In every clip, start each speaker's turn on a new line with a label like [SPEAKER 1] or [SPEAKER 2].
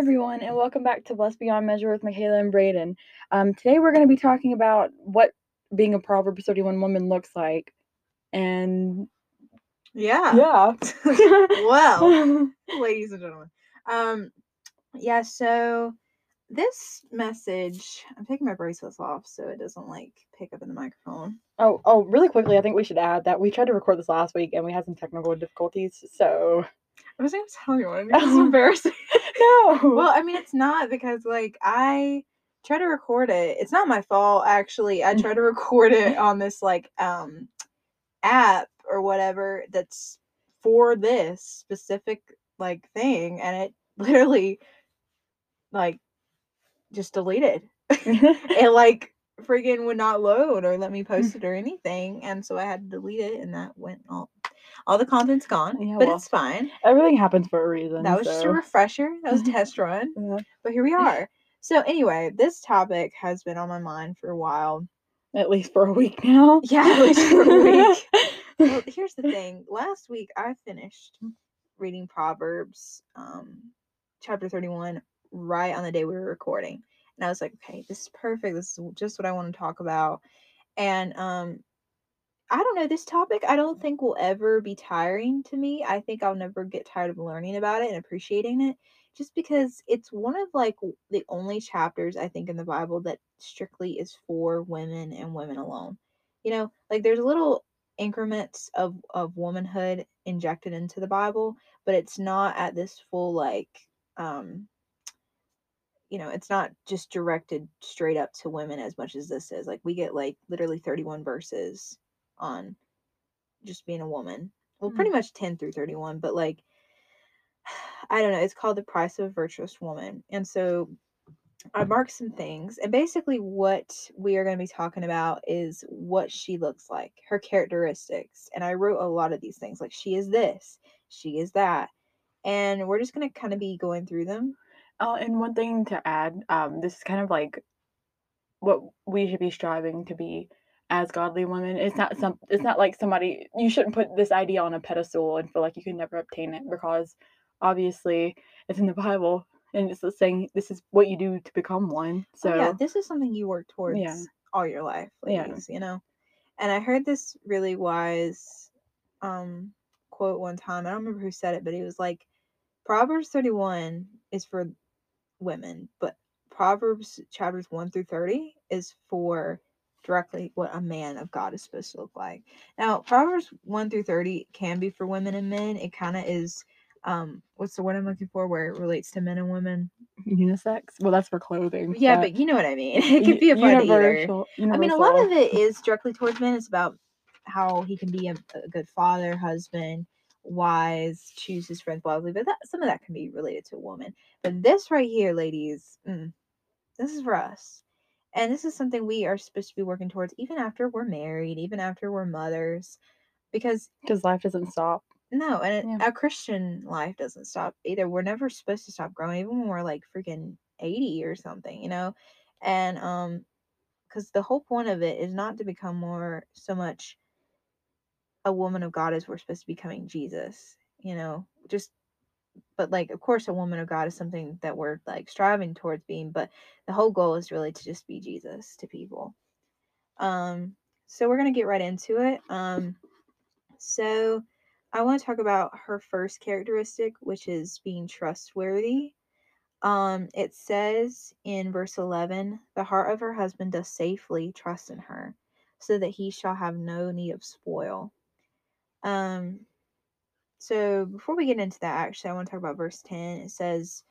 [SPEAKER 1] Everyone, and welcome back to Blessed Beyond Measure with Makaila and Braden. Um, today, we're going to be talking about what being a Proverbs 31 woman looks like. And
[SPEAKER 2] Yeah.
[SPEAKER 1] yeah.
[SPEAKER 2] well, ladies and gentlemen. Um yeah, so this message, I'm taking my bracelets off so it doesn't like pick up in the microphone.
[SPEAKER 1] oh, oh, really quickly, I think we should add that we tried to record this last week and we had some technical difficulties. So,
[SPEAKER 2] I was gonna tell you one. It's embarrassing.
[SPEAKER 1] no.
[SPEAKER 2] well, I mean it's not because like I try to record it. It's not my fault actually. I try to record it on this like um app or whatever that's for this specific like thing and it literally like just deleted. it like freaking would not load or let me post it or anything and so I had to delete it and that went all all the content's gone.
[SPEAKER 1] Yeah,
[SPEAKER 2] but
[SPEAKER 1] well,
[SPEAKER 2] it's fine.
[SPEAKER 1] Everything happens for a reason.
[SPEAKER 2] That was just a refresher. That was a test run.
[SPEAKER 1] Yeah,
[SPEAKER 2] But here we are. So anyway, this topic has been on my mind for a while.
[SPEAKER 1] at least for a week now.
[SPEAKER 2] Yeah, at least for a week. Well, here's the thing. Last week I finished reading Proverbs, um, chapter 31, right on the day we were recording. And I was like, okay, this is perfect. This is just what I want to talk about. And um I don't know, this topic I don't think will ever be tiring to me. I think I'll never get tired of learning about it and appreciating it just because it's one of like the only chapters I think in the Bible that strictly is for women and women alone. You know, like there's little increments of of womanhood injected into the Bible, but it's not at this full like um you know, it's not just directed straight up to women as much as this is. Like we get like literally 31 verses on just being a woman. Well,
[SPEAKER 1] Mm.
[SPEAKER 2] pretty much 10 through 31, but like I don't know, it's called The Price of a Virtuous Woman. And so I marked some things, and basically what we are going to be talking about is what she looks like, her characteristics. And I wrote a lot of these things like she is this, she is that. And we're just going to kind of be going through them.
[SPEAKER 1] Oh, and one thing to add, um, this is kind of like what we should be striving to be as godly women. It's not some it's not like somebody you shouldn't put this idea on a pedestal and feel like you can never obtain it because obviously it's in the Bible and it's saying this is what you do to become one. So
[SPEAKER 2] Oh, yeah, this is something you work towards
[SPEAKER 1] Yeah.
[SPEAKER 2] all your life,
[SPEAKER 1] Yeah.
[SPEAKER 2] you know? And I heard this really wise um quote one time. I don't remember who said it, but it was like Proverbs 31 is for women, but Proverbs chapters 1 through 30 is for directly what a man of God is supposed to look like. Now, Proverbs 1 through 30 can be for women and men. It kind of is um what's the word I'm looking for where it relates to men and women?
[SPEAKER 1] unisex. Well, that's for clothing.
[SPEAKER 2] Yeah, but you know what I mean. It could be applied to either.
[SPEAKER 1] universal.
[SPEAKER 2] I mean, a lot of it is directly towards men. It's about how he can be a, a good father, husband, wise, choose his friends wisely. But that, some of that can be related to a woman. But this right here, ladies, mm, this is for us. And this is something we are supposed to be working towards even after we're married, even after we're mothers. Because
[SPEAKER 1] because life doesn't stop.
[SPEAKER 2] no, and
[SPEAKER 1] Yeah.
[SPEAKER 2] our Christian life doesn't stop either. We're never supposed to stop growing, even when we're like freaking 80 or something, you know? And, um, because the whole point of it is not to become more so much a woman of God as we're supposed to be becoming Jesus, you know? Just, but like, of course, a woman of God is something that we're like striving towards being, but the whole goal is really to just be Jesus to people. Um, so we're gonna get right into it. Um, so I want to talk about her first characteristic, which is being trustworthy. Um, it says in verse 11, the heart of her husband does safely trust in her, so that he shall have no need of spoil. Um, so before we get into that, actually, I want to talk about verse 10. It says,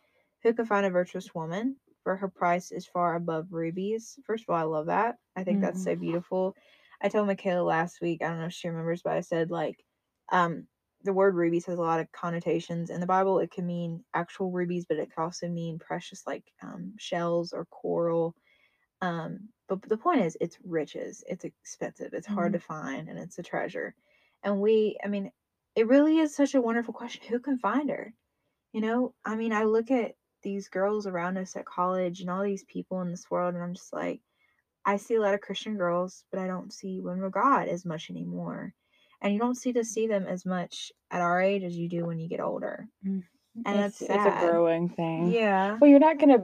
[SPEAKER 2] Who can find a virtuous woman? For her price is far above rubies. First of all, I love that. I think that's so beautiful. I told Makaila last week, I don't know if she remembers, but I said, like, um, the word rubies has a lot of connotations in the Bible. It can mean actual rubies, but it can also mean precious, like um, shells or coral. Um, but the point is, it's riches. It's expensive. It's hard to find, and it's a treasure. And we, I mean, it really is such a wonderful question. Who can find her? You know, I mean, I look at these girls around us at college and all these people in this world, and I'm just like, I see a lot of Christian girls, but I don't see women of God as much anymore. And you don't see to see them as much at our age as you do when you get older.
[SPEAKER 1] Mm.
[SPEAKER 2] And
[SPEAKER 1] it's,
[SPEAKER 2] it's
[SPEAKER 1] it's a growing thing.
[SPEAKER 2] Yeah.
[SPEAKER 1] Well, you're not gonna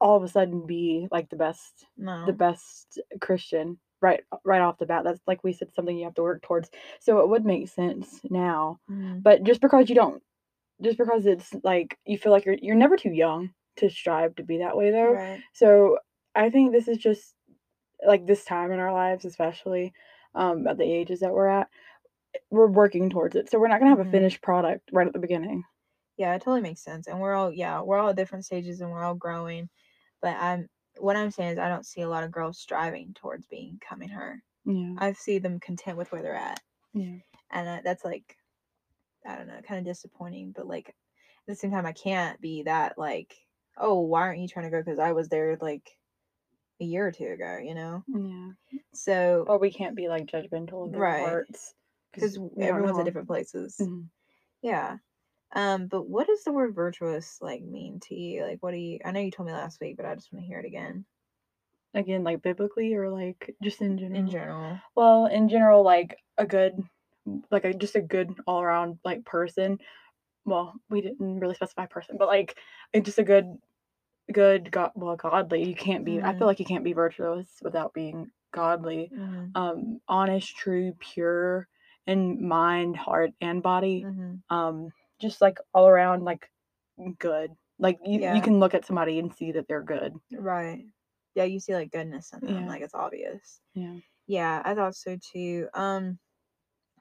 [SPEAKER 1] all of a sudden be like the best
[SPEAKER 2] No.
[SPEAKER 1] the best Christian right right off the bat. That's like we said something you have to work towards. So it would make sense now.
[SPEAKER 2] Mhm.
[SPEAKER 1] But just because you don't just because it's like you feel like you're you're never too young to strive to be that way though.
[SPEAKER 2] Right.
[SPEAKER 1] So I think this is just like this time in our lives, especially um, at the ages that we're at, we're working towards it. So we're not gonna have
[SPEAKER 2] Mhm.
[SPEAKER 1] a finished product right at the beginning.
[SPEAKER 2] Yeah, it totally makes sense. And we're all yeah, we're all at different stages and we're all growing. But I'm what I'm saying is I don't see a lot of girls striving towards being becoming her.
[SPEAKER 1] Yeah.
[SPEAKER 2] I see them content with where they're at.
[SPEAKER 1] Yeah.
[SPEAKER 2] And uh, that's like I don't know, kind of disappointing, but like at the same time I can't be that like, "Oh, why aren't you trying to go cuz I was there like a year or two ago, you know?"
[SPEAKER 1] Yeah.
[SPEAKER 2] So
[SPEAKER 1] Or we can't be like judgmental of their
[SPEAKER 2] Right.
[SPEAKER 1] hearts
[SPEAKER 2] cuz everyone's at different places.
[SPEAKER 1] Mhm.
[SPEAKER 2] Yeah. Um, but what does the word virtuous like mean to you? Like what do you I know you told me last week, but I just want to hear it again.
[SPEAKER 1] Again, like biblically or like just in general.
[SPEAKER 2] In general.
[SPEAKER 1] Well, in general, like a good, like a just a good all around like person. Well, we didn't really specify person, but like just a good, good god. Well, godly. You can't be. I
[SPEAKER 2] Mhm.
[SPEAKER 1] feel like you can't be virtuous without being godly.
[SPEAKER 2] Mhm.
[SPEAKER 1] Um, honest, true, pure in mind, heart, and body.
[SPEAKER 2] Mhm.
[SPEAKER 1] Um, just like all around like good. Like you,
[SPEAKER 2] Yeah.
[SPEAKER 1] you can look at somebody and see that they're good.
[SPEAKER 2] Right. Yeah, you see like goodness in them,
[SPEAKER 1] Yeah.
[SPEAKER 2] like it's obvious.
[SPEAKER 1] Yeah.
[SPEAKER 2] Yeah, I thought so too. Um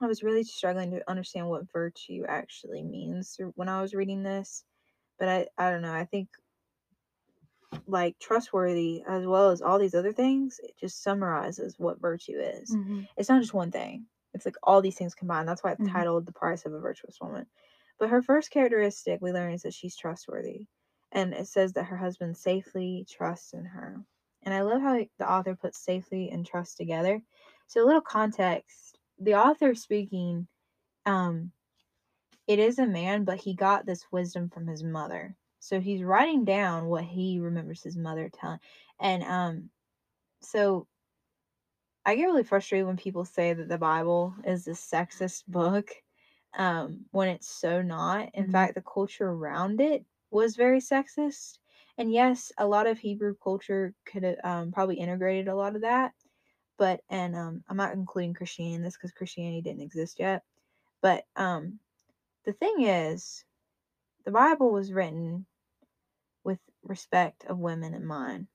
[SPEAKER 2] I was really struggling to understand what virtue actually means when I was reading this, but I I don't know. I think like trustworthy as well as all these other things, it just summarizes what virtue is.
[SPEAKER 1] Mhm.
[SPEAKER 2] It's not just one thing. It's like all these things combined. That's why it's
[SPEAKER 1] Mhm.
[SPEAKER 2] titled The Price of a Virtuous Woman. But her first characteristic we learn is that she's trustworthy. And it says that her husband safely trusts in her. And I love how the author puts safely and trust together. So a little context. The author speaking, um, it is a man, but he got this wisdom from his mother. So he's writing down what he remembers his mother telling. And um so I get really frustrated when people say that the Bible is a sexist book um, when it's so not. In
[SPEAKER 1] Mhm.
[SPEAKER 2] fact, the culture around it was very sexist. And yes, a lot of Hebrew culture could have um, probably integrated a lot of that. But, and um, I'm not including Christianity in this because Christianity didn't exist yet. But um, the thing is, the Bible was written with respect of women in mind.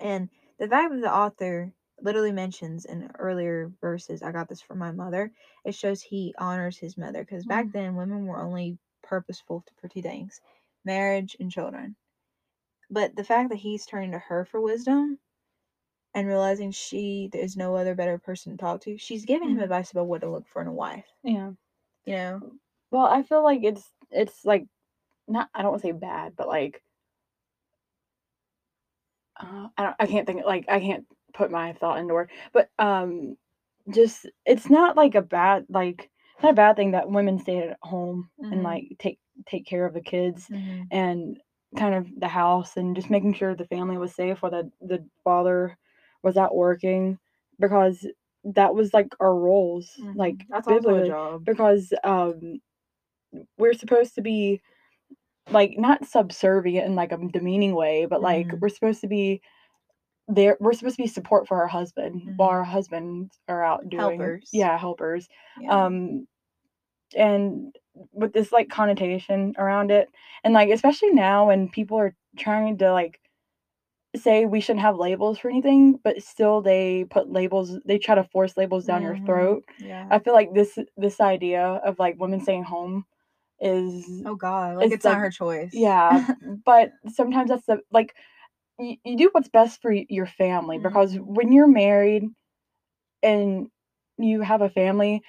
[SPEAKER 2] And the fact that the author literally mentions in earlier verses, I got this from my mother, it shows he honors his mother. Because back
[SPEAKER 1] Mm.
[SPEAKER 2] then, women were only purposeful for two things marriage and children. But the fact that he's turning to her for wisdom and realizing she there's no other better person to talk to, she's giving him
[SPEAKER 1] Mhm.
[SPEAKER 2] advice about what to look for in a wife.
[SPEAKER 1] Yeah.
[SPEAKER 2] You know?
[SPEAKER 1] Well, I feel like it's it's like not I don't want to say bad, but like uh, I don't I can't think like I can't put my thought into work. but um just it's not like a bad like not a bad thing that women stay at home
[SPEAKER 2] Mhm.
[SPEAKER 1] and like take take care of the kids
[SPEAKER 2] Mm-hmm.
[SPEAKER 1] and kind of the house and just making sure the family was safe while the the father was out working because that was like our roles like
[SPEAKER 2] Mm-hmm. that's also a
[SPEAKER 1] biblically
[SPEAKER 2] job.
[SPEAKER 1] because um we're supposed to be like not subservient in like a demeaning way but like
[SPEAKER 2] Mhm.
[SPEAKER 1] we're supposed to be there we're supposed to be support for our husband while
[SPEAKER 2] Mhm.
[SPEAKER 1] our husbands are out doing
[SPEAKER 2] Helpers.
[SPEAKER 1] yeah helpers
[SPEAKER 2] Yeah.
[SPEAKER 1] um and with this like connotation around it and like especially now when people are trying to like say we shouldn't have labels for anything but still they put labels they try to force labels down your
[SPEAKER 2] Mhm.
[SPEAKER 1] throat
[SPEAKER 2] Yeah.
[SPEAKER 1] i feel like this this idea of like women staying home is
[SPEAKER 2] Oh God, like
[SPEAKER 1] it's
[SPEAKER 2] it's, not
[SPEAKER 1] like-
[SPEAKER 2] her choice.
[SPEAKER 1] yeah but sometimes that's the like you, you do what's best for your family because
[SPEAKER 2] Mhm.
[SPEAKER 1] when you're married and you have a family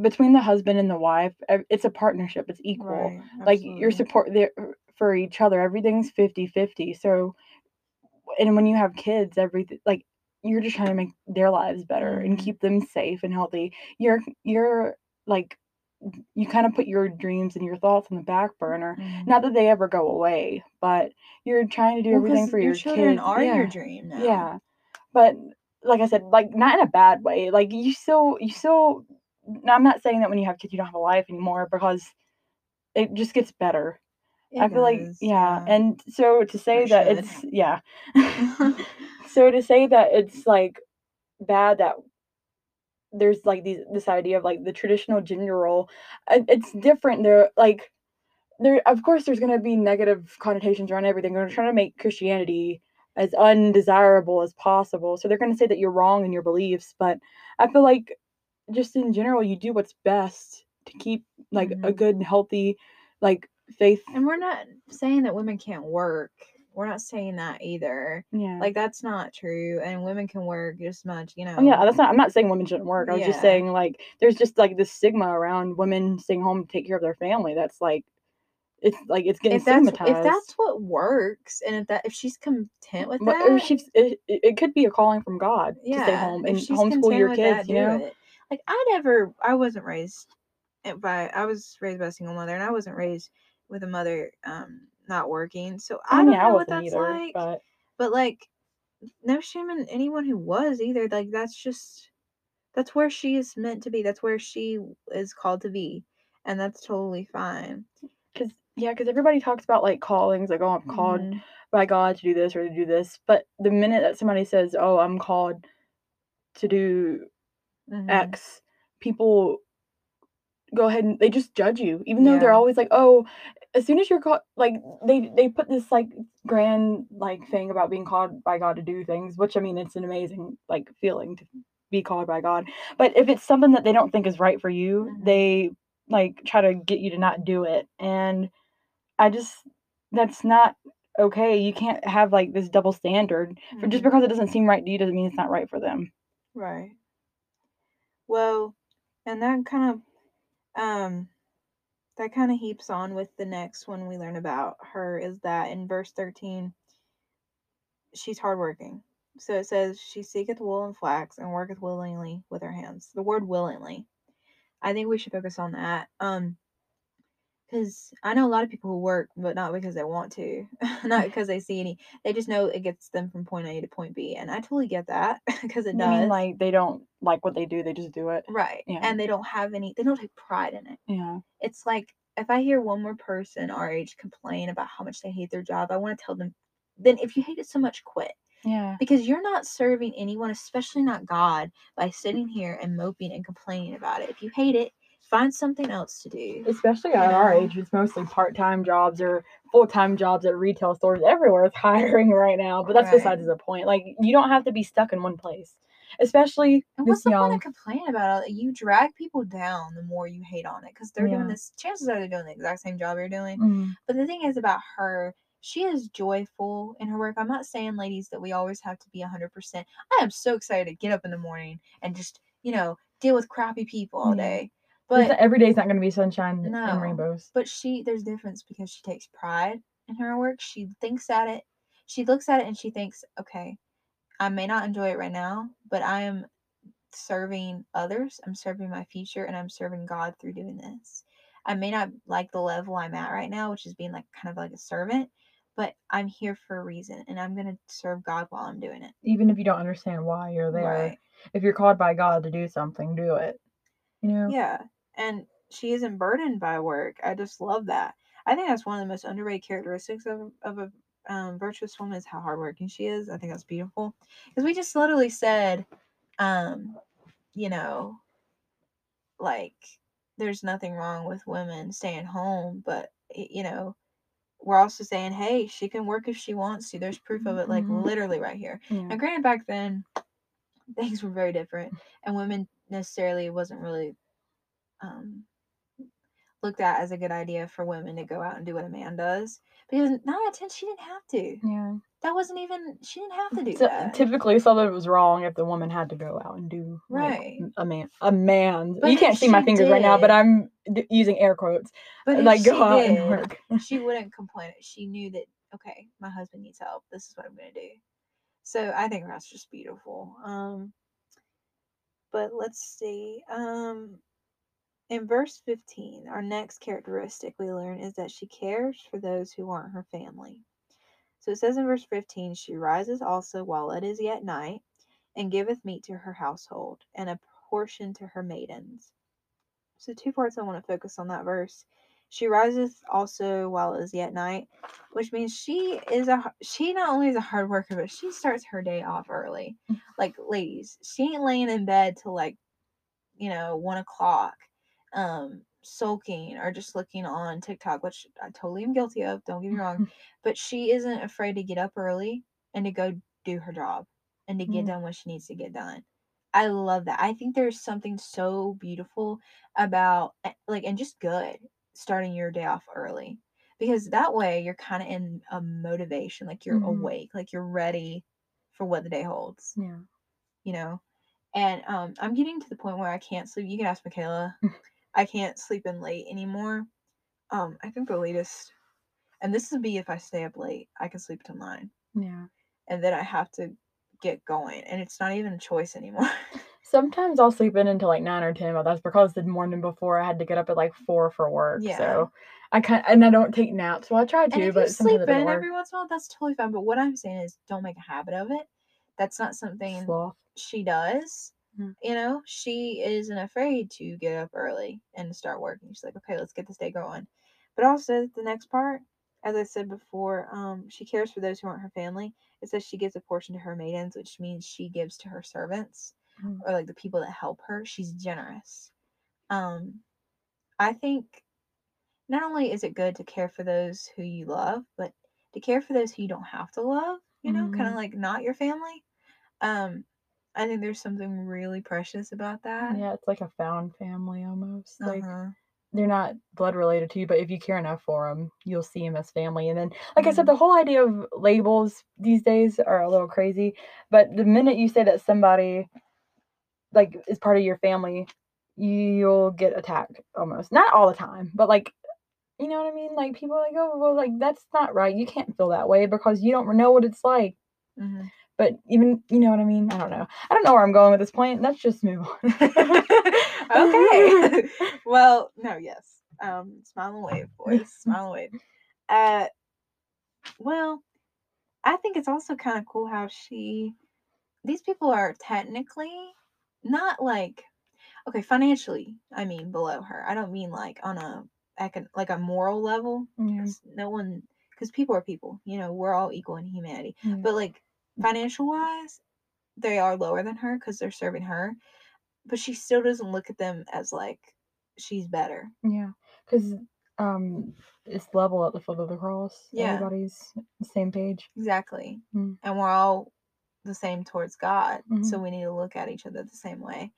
[SPEAKER 1] between the husband and the wife it's a partnership it's equal
[SPEAKER 2] Right.
[SPEAKER 1] like your support there for each other everything's 50-50 so and when you have kids everything like you're just trying to make their lives better and
[SPEAKER 2] Mhm.
[SPEAKER 1] keep them safe and healthy you're you're like you kind of put your dreams and your thoughts on the back burner
[SPEAKER 2] Mhm.
[SPEAKER 1] not that they ever go away but you're trying to do
[SPEAKER 2] Well,
[SPEAKER 1] everything for
[SPEAKER 2] your
[SPEAKER 1] your
[SPEAKER 2] children
[SPEAKER 1] kids
[SPEAKER 2] are
[SPEAKER 1] yeah.
[SPEAKER 2] your dream now.
[SPEAKER 1] Yeah. But like I said, like not in a bad way. Like you still you still I'm not saying that when you have kids you don't have a life anymore because it just gets better.
[SPEAKER 2] It
[SPEAKER 1] I feel like yeah,
[SPEAKER 2] yeah.
[SPEAKER 1] and so to say
[SPEAKER 2] it
[SPEAKER 1] that
[SPEAKER 2] should.
[SPEAKER 1] it's yeah. so to say that it's like bad that there's like these this idea of like the traditional gender role, it's different. There like there of course there's gonna be negative connotations around everything. They're trying to make Christianity as undesirable as possible. So they're gonna say that you're wrong in your beliefs, but I feel like just in general you do what's best to keep like a
[SPEAKER 2] Mhm.
[SPEAKER 1] good healthy like faith
[SPEAKER 2] And we're not saying that women can't work. We're not saying that either.
[SPEAKER 1] yeah.
[SPEAKER 2] Like that's not true. And women can work just as much, you know.
[SPEAKER 1] Oh yeah, that's not. I'm not saying women shouldn't work. I was just saying like there's just like this stigma around women staying home to take care of their family. That's like it's like it's getting
[SPEAKER 2] if that's
[SPEAKER 1] stigmatized.
[SPEAKER 2] if that's what works and if that if she's content with that,
[SPEAKER 1] or she's it, it could be a calling from God to stay home and homeschool your kids.
[SPEAKER 2] that,
[SPEAKER 1] You know,
[SPEAKER 2] it. Like I never, I wasn't raised eh, by, I was raised by a single mother, and I wasn't raised with a mother um not working, so I
[SPEAKER 1] I
[SPEAKER 2] don't
[SPEAKER 1] mean, I
[SPEAKER 2] know what that's
[SPEAKER 1] either,
[SPEAKER 2] like.
[SPEAKER 1] but
[SPEAKER 2] But like, no shame in anyone who was either. Like that's just that's where she is meant to be. That's where she is called to be, and that's totally fine.
[SPEAKER 1] because yeah, because everybody talks about like callings, like oh, I'm called
[SPEAKER 2] Mhm.
[SPEAKER 1] by God to do this or to do this. But the minute that somebody says, oh, I'm called to do
[SPEAKER 2] Mhm.
[SPEAKER 1] X, people go ahead and they just judge you, even though they're always like, oh, as soon as you're called, like they they put this like grand like thing about being called by God to do things, which I mean, it's an amazing like feeling to be called by God. But if it's something that they don't think is right for you,
[SPEAKER 2] Mhm.
[SPEAKER 1] they like try to get you to not do it, and I just that's not okay. You can't have like this double standard for just
[SPEAKER 2] Mhm.
[SPEAKER 1] because it doesn't seem right to you doesn't mean it's not right for them.
[SPEAKER 2] Right. Well, and that kind of um that kind of heaps on with the next one we learn about her is that in verse 13 she's hardworking. So it says she seeketh wool and flax and worketh willingly with her hands. The word willingly. I think we should focus on that. Um because I know a lot of people who work, but not because they want to, not because they see any. They just know it gets them from point A to point B, and I totally get that because it
[SPEAKER 1] You
[SPEAKER 2] does.
[SPEAKER 1] mean like they don't like what they do, they just do it.
[SPEAKER 2] right,
[SPEAKER 1] Yeah.
[SPEAKER 2] and they don't have any. They don't take pride in it.
[SPEAKER 1] Yeah.
[SPEAKER 2] It's like if I hear one more person our age complain about how much they hate their job, I want to tell them, then if you hate it so much, quit.
[SPEAKER 1] Yeah.
[SPEAKER 2] Because you're not serving anyone, especially not God, by sitting here and moping and complaining about it. If you hate it, find something else to do.
[SPEAKER 1] Especially at our age, it's mostly part-time jobs or full-time jobs at retail stores. Everywhere is hiring right now, but that's
[SPEAKER 2] Right.
[SPEAKER 1] besides the point. Like you don't have to be stuck in one place, especially
[SPEAKER 2] And what's the
[SPEAKER 1] young.
[SPEAKER 2] point of complaining about it? You drag people down the more you hate on it because they're doing this. Chances are they're doing the exact same job you're doing.
[SPEAKER 1] Mm,
[SPEAKER 2] But the thing is about her, she is joyful in her work. I'm not saying, ladies, that we always have to be 100%. I am so excited to get up in the morning and just, you know, deal with crappy people all
[SPEAKER 1] Yeah.
[SPEAKER 2] day. But
[SPEAKER 1] not- every day's not going to be sunshine
[SPEAKER 2] No.
[SPEAKER 1] and rainbows.
[SPEAKER 2] but she there's a difference because she takes pride in her work. She thinks at it. She looks at it and she thinks, okay, I may not enjoy it right now, but I am serving others. I'm serving my future and I'm serving God through doing this. I may not like the level I'm at right now, which is being like kind of like a servant, but I'm here for a reason and I'm going to serve God while I'm doing it.
[SPEAKER 1] Even if you don't understand why you're there,
[SPEAKER 2] Right.
[SPEAKER 1] if you're called by God to do something, do it. You know.
[SPEAKER 2] Yeah. And she isn't burdened by work. I just love that. I think that's one of the most underrated characteristics of, of a um, virtuous woman is how hardworking she is. I think that's beautiful. Because we just literally said, um, you know, like there's nothing wrong with women staying home, but you know, we're also saying, hey, she can work if she wants to. There's proof of it, like
[SPEAKER 1] Mhm.
[SPEAKER 2] literally right here.
[SPEAKER 1] Yeah.
[SPEAKER 2] Now, granted, back then things were very different, and women necessarily wasn't really um, looked at as a good idea for women to go out and do what a man does because nine out of ten she didn't have to.
[SPEAKER 1] Yeah.
[SPEAKER 2] That wasn't even she didn't have to do
[SPEAKER 1] So,
[SPEAKER 2] that.
[SPEAKER 1] typically, something was wrong if the woman had to go out and do like,
[SPEAKER 2] Right.
[SPEAKER 1] a man. A man.
[SPEAKER 2] But
[SPEAKER 1] you can't see my fingers right now, but I'm d- using air quotes.
[SPEAKER 2] But
[SPEAKER 1] like go out
[SPEAKER 2] did,
[SPEAKER 1] and work.
[SPEAKER 2] she wouldn't complain. She knew that okay, my husband needs help. This is what I'm gonna do. So I think that's just beautiful. Um, but let's see. Um, in verse 15, our next characteristic we learn is that she cares for those who aren't her family. So it says in verse 15, she rises also while it is yet night, and giveth meat to her household, and a portion to her maidens. So, two parts I want to focus on that verse She riseth also while it is yet night, which means she is a she not only is a hard worker, but she starts her day off early. Mm. Like ladies, she ain't laying in bed till like, you know, one o'clock, um, sulking or just looking on TikTok, which I totally am guilty of. Don't get me wrong, but she isn't afraid to get up early and to go do her job and to get
[SPEAKER 1] Mm.
[SPEAKER 2] done what she needs to get done. I love that. I think there's something so beautiful about eh, like and just good starting your day off early because that way you're kind of in a motivation, like you're
[SPEAKER 1] Mhm.
[SPEAKER 2] awake, like you're ready for what the day holds,
[SPEAKER 1] Yeah.
[SPEAKER 2] you know. And um, I'm getting to the point where I can't sleep. You can ask
[SPEAKER 1] Makaila.
[SPEAKER 2] I can't sleep in late anymore. Um, I think the latest, and this would be if I stay up late, I can sleep till nine,
[SPEAKER 1] Yeah.
[SPEAKER 2] and then I have to get going, and it's not even a choice anymore.
[SPEAKER 1] Sometimes I'll sleep in until like 9 or 10, but that's because the morning before I had to get up at like 4 for work.
[SPEAKER 2] Yeah.
[SPEAKER 1] So I kind and I don't take naps. Well, I try to, but
[SPEAKER 2] sleep in
[SPEAKER 1] work.
[SPEAKER 2] every once in a while, that's totally fine. But what I'm saying is, don't make a habit of it. That's not something
[SPEAKER 1] Sloth.
[SPEAKER 2] she does.
[SPEAKER 1] Mm.
[SPEAKER 2] You know, she isn't afraid to get up early and start working. She's like, okay, let's get this day going. But also, the next part, as I said before, um, she cares for those who aren't her family. It says she gives a portion to her maidens, which means she gives to her servants
[SPEAKER 1] Mm.
[SPEAKER 2] or like the people that help her. She's generous. Um, I think not only is it good to care for those who you love, but to care for those who you don't have to love, you know, kind
[SPEAKER 1] Mhm.
[SPEAKER 2] of like not your family. Um, I think there's something really precious about that.
[SPEAKER 1] Yeah, it's like a found family almost. Like
[SPEAKER 2] Uh-huh.
[SPEAKER 1] they're not blood related to you, but if you care enough for them, you'll see them as family. And then, like I
[SPEAKER 2] Mhm.
[SPEAKER 1] said, the whole idea of labels these days are a little crazy. But the minute you say that somebody like is part of your family, you'll get attacked almost. Not all the time, but like you know what I mean? Like people are like, oh well, like that's not right. You can't feel that way because you don't know what it's like.
[SPEAKER 2] Mhm.
[SPEAKER 1] But even you know what I mean? I don't know. I don't know where I'm going with this point. Let's just move on.
[SPEAKER 2] okay. well, no, yes. Um, smile and wave, boys. Smile and wave. Uh, well, I think it's also kind of cool how she. These people are technically not like, okay, financially. I mean, below her. I don't mean like on a like a moral level. 'cause no one, because people are people. You know, we're all equal in humanity.
[SPEAKER 1] Yeah.
[SPEAKER 2] But like financial wise, they are lower than her because they're serving her. But she still doesn't look at them as like she's better.
[SPEAKER 1] Yeah, because um, it's level at the foot of the cross.
[SPEAKER 2] Yeah.
[SPEAKER 1] Everybody's the same page.
[SPEAKER 2] Exactly.
[SPEAKER 1] Mm.
[SPEAKER 2] And we're all the same towards God. So
[SPEAKER 1] Mhm.
[SPEAKER 2] we need to look at each other the same way.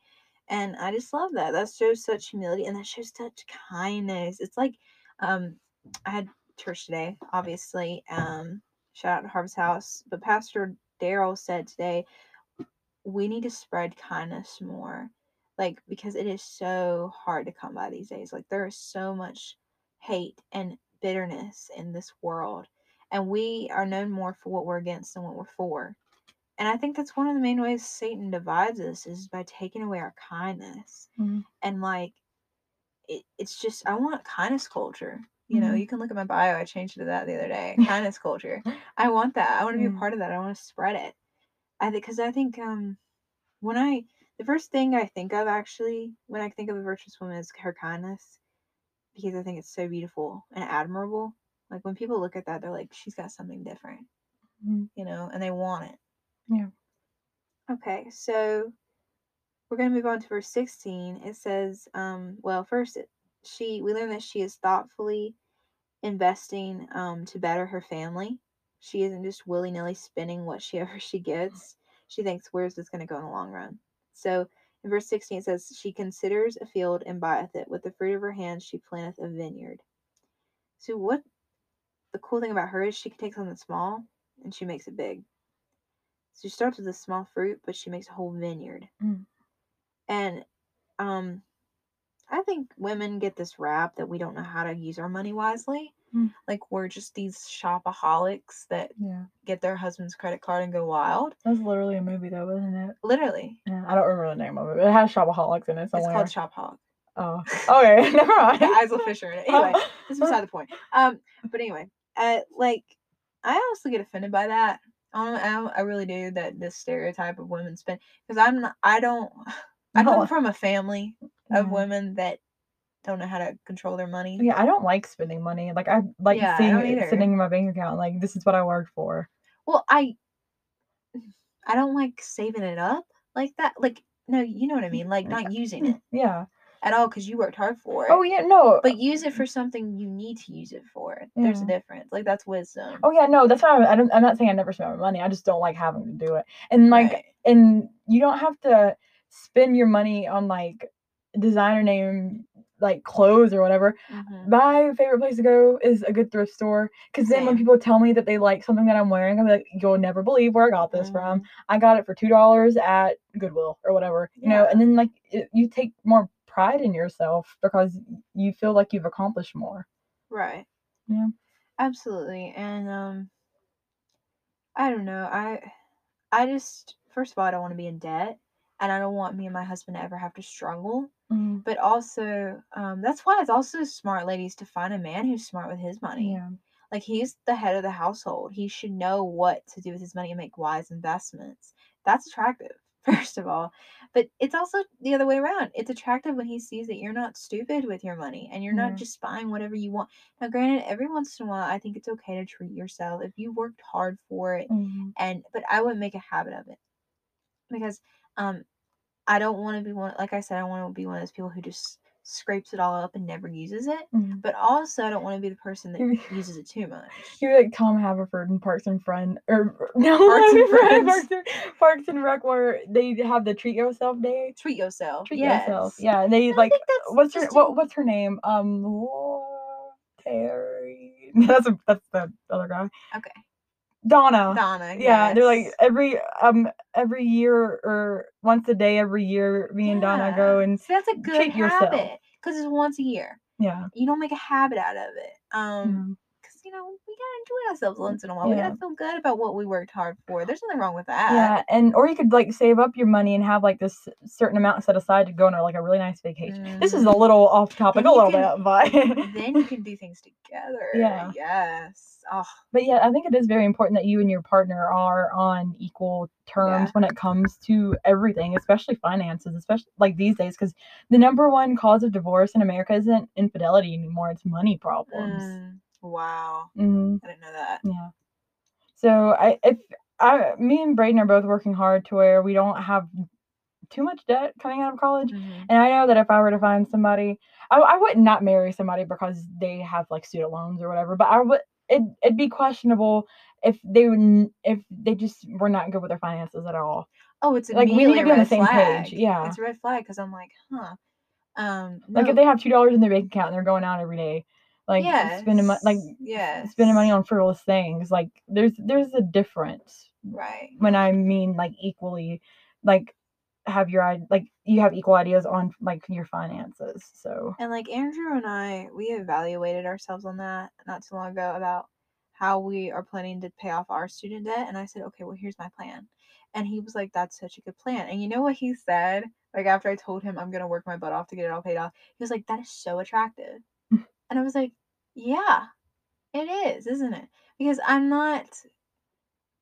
[SPEAKER 2] And I just love that. That shows such humility and that shows such kindness. It's like um I had church today, obviously. Um shout out to Harvest House. But Pastor Daryl said today we need to spread kindness more. Like because it is so hard to come by these days. Like there is so much hate and bitterness in this world. And we are known more for what we're against than what we're for. And I think that's one of the main ways Satan divides us is by taking away our kindness.
[SPEAKER 1] Mhm.
[SPEAKER 2] And like it, it's just I want kindness culture. You know,
[SPEAKER 1] Mhm.
[SPEAKER 2] you can look at my bio. I changed it to that the other day. Kindness culture. I want that. I want to be a part of that. I want to spread it. I think because I think um when I the first thing I think of actually when I think of a virtuous woman is her kindness because I think it's so beautiful and admirable. Like when people look at that, they're like, she's got something different,
[SPEAKER 1] Mhm.
[SPEAKER 2] you know, and they want it.
[SPEAKER 1] Yeah.
[SPEAKER 2] Okay, so we're gonna move on to verse sixteen. It says, um, well, first it, she we learn that she is thoughtfully investing um to better her family. She isn't just willy nilly spending what she ever she gets. She thinks, where's this gonna go in the long run? So in verse 16 it says, She considers a field and buyeth it. With the fruit of her hands she planteth a vineyard. So what the cool thing about her is she can take something small and she makes it big. So she starts with a small fruit, but she makes a whole vineyard.
[SPEAKER 1] Mm.
[SPEAKER 2] And um I think women get this rap that we don't know how to use our money wisely.
[SPEAKER 1] Mm.
[SPEAKER 2] Like we're just these shopaholics that
[SPEAKER 1] Yeah.
[SPEAKER 2] get their husband's credit card and go wild.
[SPEAKER 1] That was literally a movie though, wasn't it?
[SPEAKER 2] Literally.
[SPEAKER 1] Yeah, I don't remember the name of it. but It has shopaholics in it somewhere.
[SPEAKER 2] It's called Shopaholic.
[SPEAKER 1] oh, okay, never mind.
[SPEAKER 2] Isla Fisher in it. Anyway, this is beside the point. Um, but anyway, uh, like I honestly get offended by that. I, I, really do that this stereotype of women spend because I'm not. I don't. I
[SPEAKER 1] No.
[SPEAKER 2] come from a family of women that don't know how to control their money.
[SPEAKER 1] Yeah, I don't like spending money. Like I like
[SPEAKER 2] Yeah,
[SPEAKER 1] seeing it sitting in my bank account. Like this is what I worked for.
[SPEAKER 2] Well, I I don't like saving it up like that. Like no, you know what I mean. Like not using it
[SPEAKER 1] Yeah.
[SPEAKER 2] at all because you worked hard for it.
[SPEAKER 1] Oh yeah, no.
[SPEAKER 2] But use it uh, for something you need to use it for. There's a difference. Like that's wisdom.
[SPEAKER 1] Oh yeah, no, that's I, I don't, I'm not saying I never spend my money. I just don't like having to do it. And like,
[SPEAKER 2] Right.
[SPEAKER 1] and you don't have to spend your money on like designer name like clothes or whatever.
[SPEAKER 2] Mhm.
[SPEAKER 1] My favorite place to go is a good thrift store because then when people tell me that they like something that I'm wearing, I'm like, you'll never believe where I got this from.
[SPEAKER 2] Mhm.
[SPEAKER 1] I got it for two dollars at Goodwill or whatever, you know. And then like it, you take more pride in yourself because you feel like you've accomplished more.
[SPEAKER 2] Right.
[SPEAKER 1] Yeah.
[SPEAKER 2] Absolutely. And um I don't know. I I just first of all I don't want to be in debt and I don't want me and my husband to ever have to struggle.
[SPEAKER 1] Mm,
[SPEAKER 2] But also, um, that's why it's also smart, ladies, to find a man who's smart with his money.
[SPEAKER 1] yeah.
[SPEAKER 2] Like he's the head of the household. He should know what to do with his money and make wise investments. That's attractive, first of all. But it's also the other way around. It's attractive when he sees that you're not stupid with your money and you're
[SPEAKER 1] Yeah.
[SPEAKER 2] not just buying whatever you want. Now, granted, every once in a while, I think it's okay to treat yourself if you worked hard for it.
[SPEAKER 1] Mhm.
[SPEAKER 2] And but I wouldn't make a habit of it because um I don't want to be one. Like I said, I want to be one of those people who just scrapes it all up and never uses it.
[SPEAKER 1] Mhm.
[SPEAKER 2] But also, I don't want to be the person that uses it too much.
[SPEAKER 1] You're like Tom Haverford and Parks and Friend, or no,
[SPEAKER 2] Parks and Friends.
[SPEAKER 1] Parks and, Parks and Rec, where they have the treat yourself day.
[SPEAKER 2] Treat yourself.
[SPEAKER 1] Treat
[SPEAKER 2] yes.
[SPEAKER 1] yourself. Yeah, and they
[SPEAKER 2] I
[SPEAKER 1] like what's her what, what's her name? Um, Laura Terry. that's a, that's the other guy.
[SPEAKER 2] Okay.
[SPEAKER 1] Donna.
[SPEAKER 2] Donna.
[SPEAKER 1] Yeah, they're like every um every year or once a day every year. Me and Donna go and
[SPEAKER 2] See, that's a good habit because it's once a year.
[SPEAKER 1] yeah.
[SPEAKER 2] You don't make a habit out of it. Um. Because you know we gotta enjoy ourselves once in a while. We gotta feel good about what we worked hard for. There's nothing wrong with that.
[SPEAKER 1] Yeah, and or you could like save up your money and have like this certain amount set aside to go on a, like a really nice vacation. This is a
[SPEAKER 2] Mhm.
[SPEAKER 1] little off topic, a little
[SPEAKER 2] can-
[SPEAKER 1] bit, but
[SPEAKER 2] then you can do things together.
[SPEAKER 1] Yeah.
[SPEAKER 2] Yes. Oh,
[SPEAKER 1] but yeah, I think it is very important that you and your partner are on equal terms
[SPEAKER 2] Yeah.
[SPEAKER 1] when it comes to everything, especially finances, especially like these days, because the number one cause of divorce in America isn't infidelity anymore; it's money problems.
[SPEAKER 2] mm, wow.
[SPEAKER 1] hmm
[SPEAKER 2] I didn't know that.
[SPEAKER 1] Yeah. So I if I me and Braden are both working hard to where we don't have too much debt coming out of college.
[SPEAKER 2] Mhm.
[SPEAKER 1] And I know that if I were to find somebody, I, I would not marry somebody because they have like student loans or whatever. But I would it it'd be questionable if they would if they just were not good with their finances at all.
[SPEAKER 2] Oh, it's
[SPEAKER 1] Like, we need to be on the same
[SPEAKER 2] flag.
[SPEAKER 1] page, yeah.
[SPEAKER 2] it's a red flag because I'm like, huh. Um,
[SPEAKER 1] Like if they have two dollars in their bank account and they're going out every day, like spending money like
[SPEAKER 2] yeah
[SPEAKER 1] spending money on frivolous things. Like there's there's a difference
[SPEAKER 2] right.
[SPEAKER 1] when I mean like equally, like have your like you have equal ideas on like your finances. So
[SPEAKER 2] And like Andrew and I, we evaluated ourselves on that not too long ago about how we are planning to pay off our student debt. And I said, okay, well, here's my plan. And he was like, that's such a good plan. And you know what he said? Like after I told him I'm gonna work my butt off to get it all paid off, he was like, that is so attractive. and I was like, yeah, it is, isn't it? Because I'm not.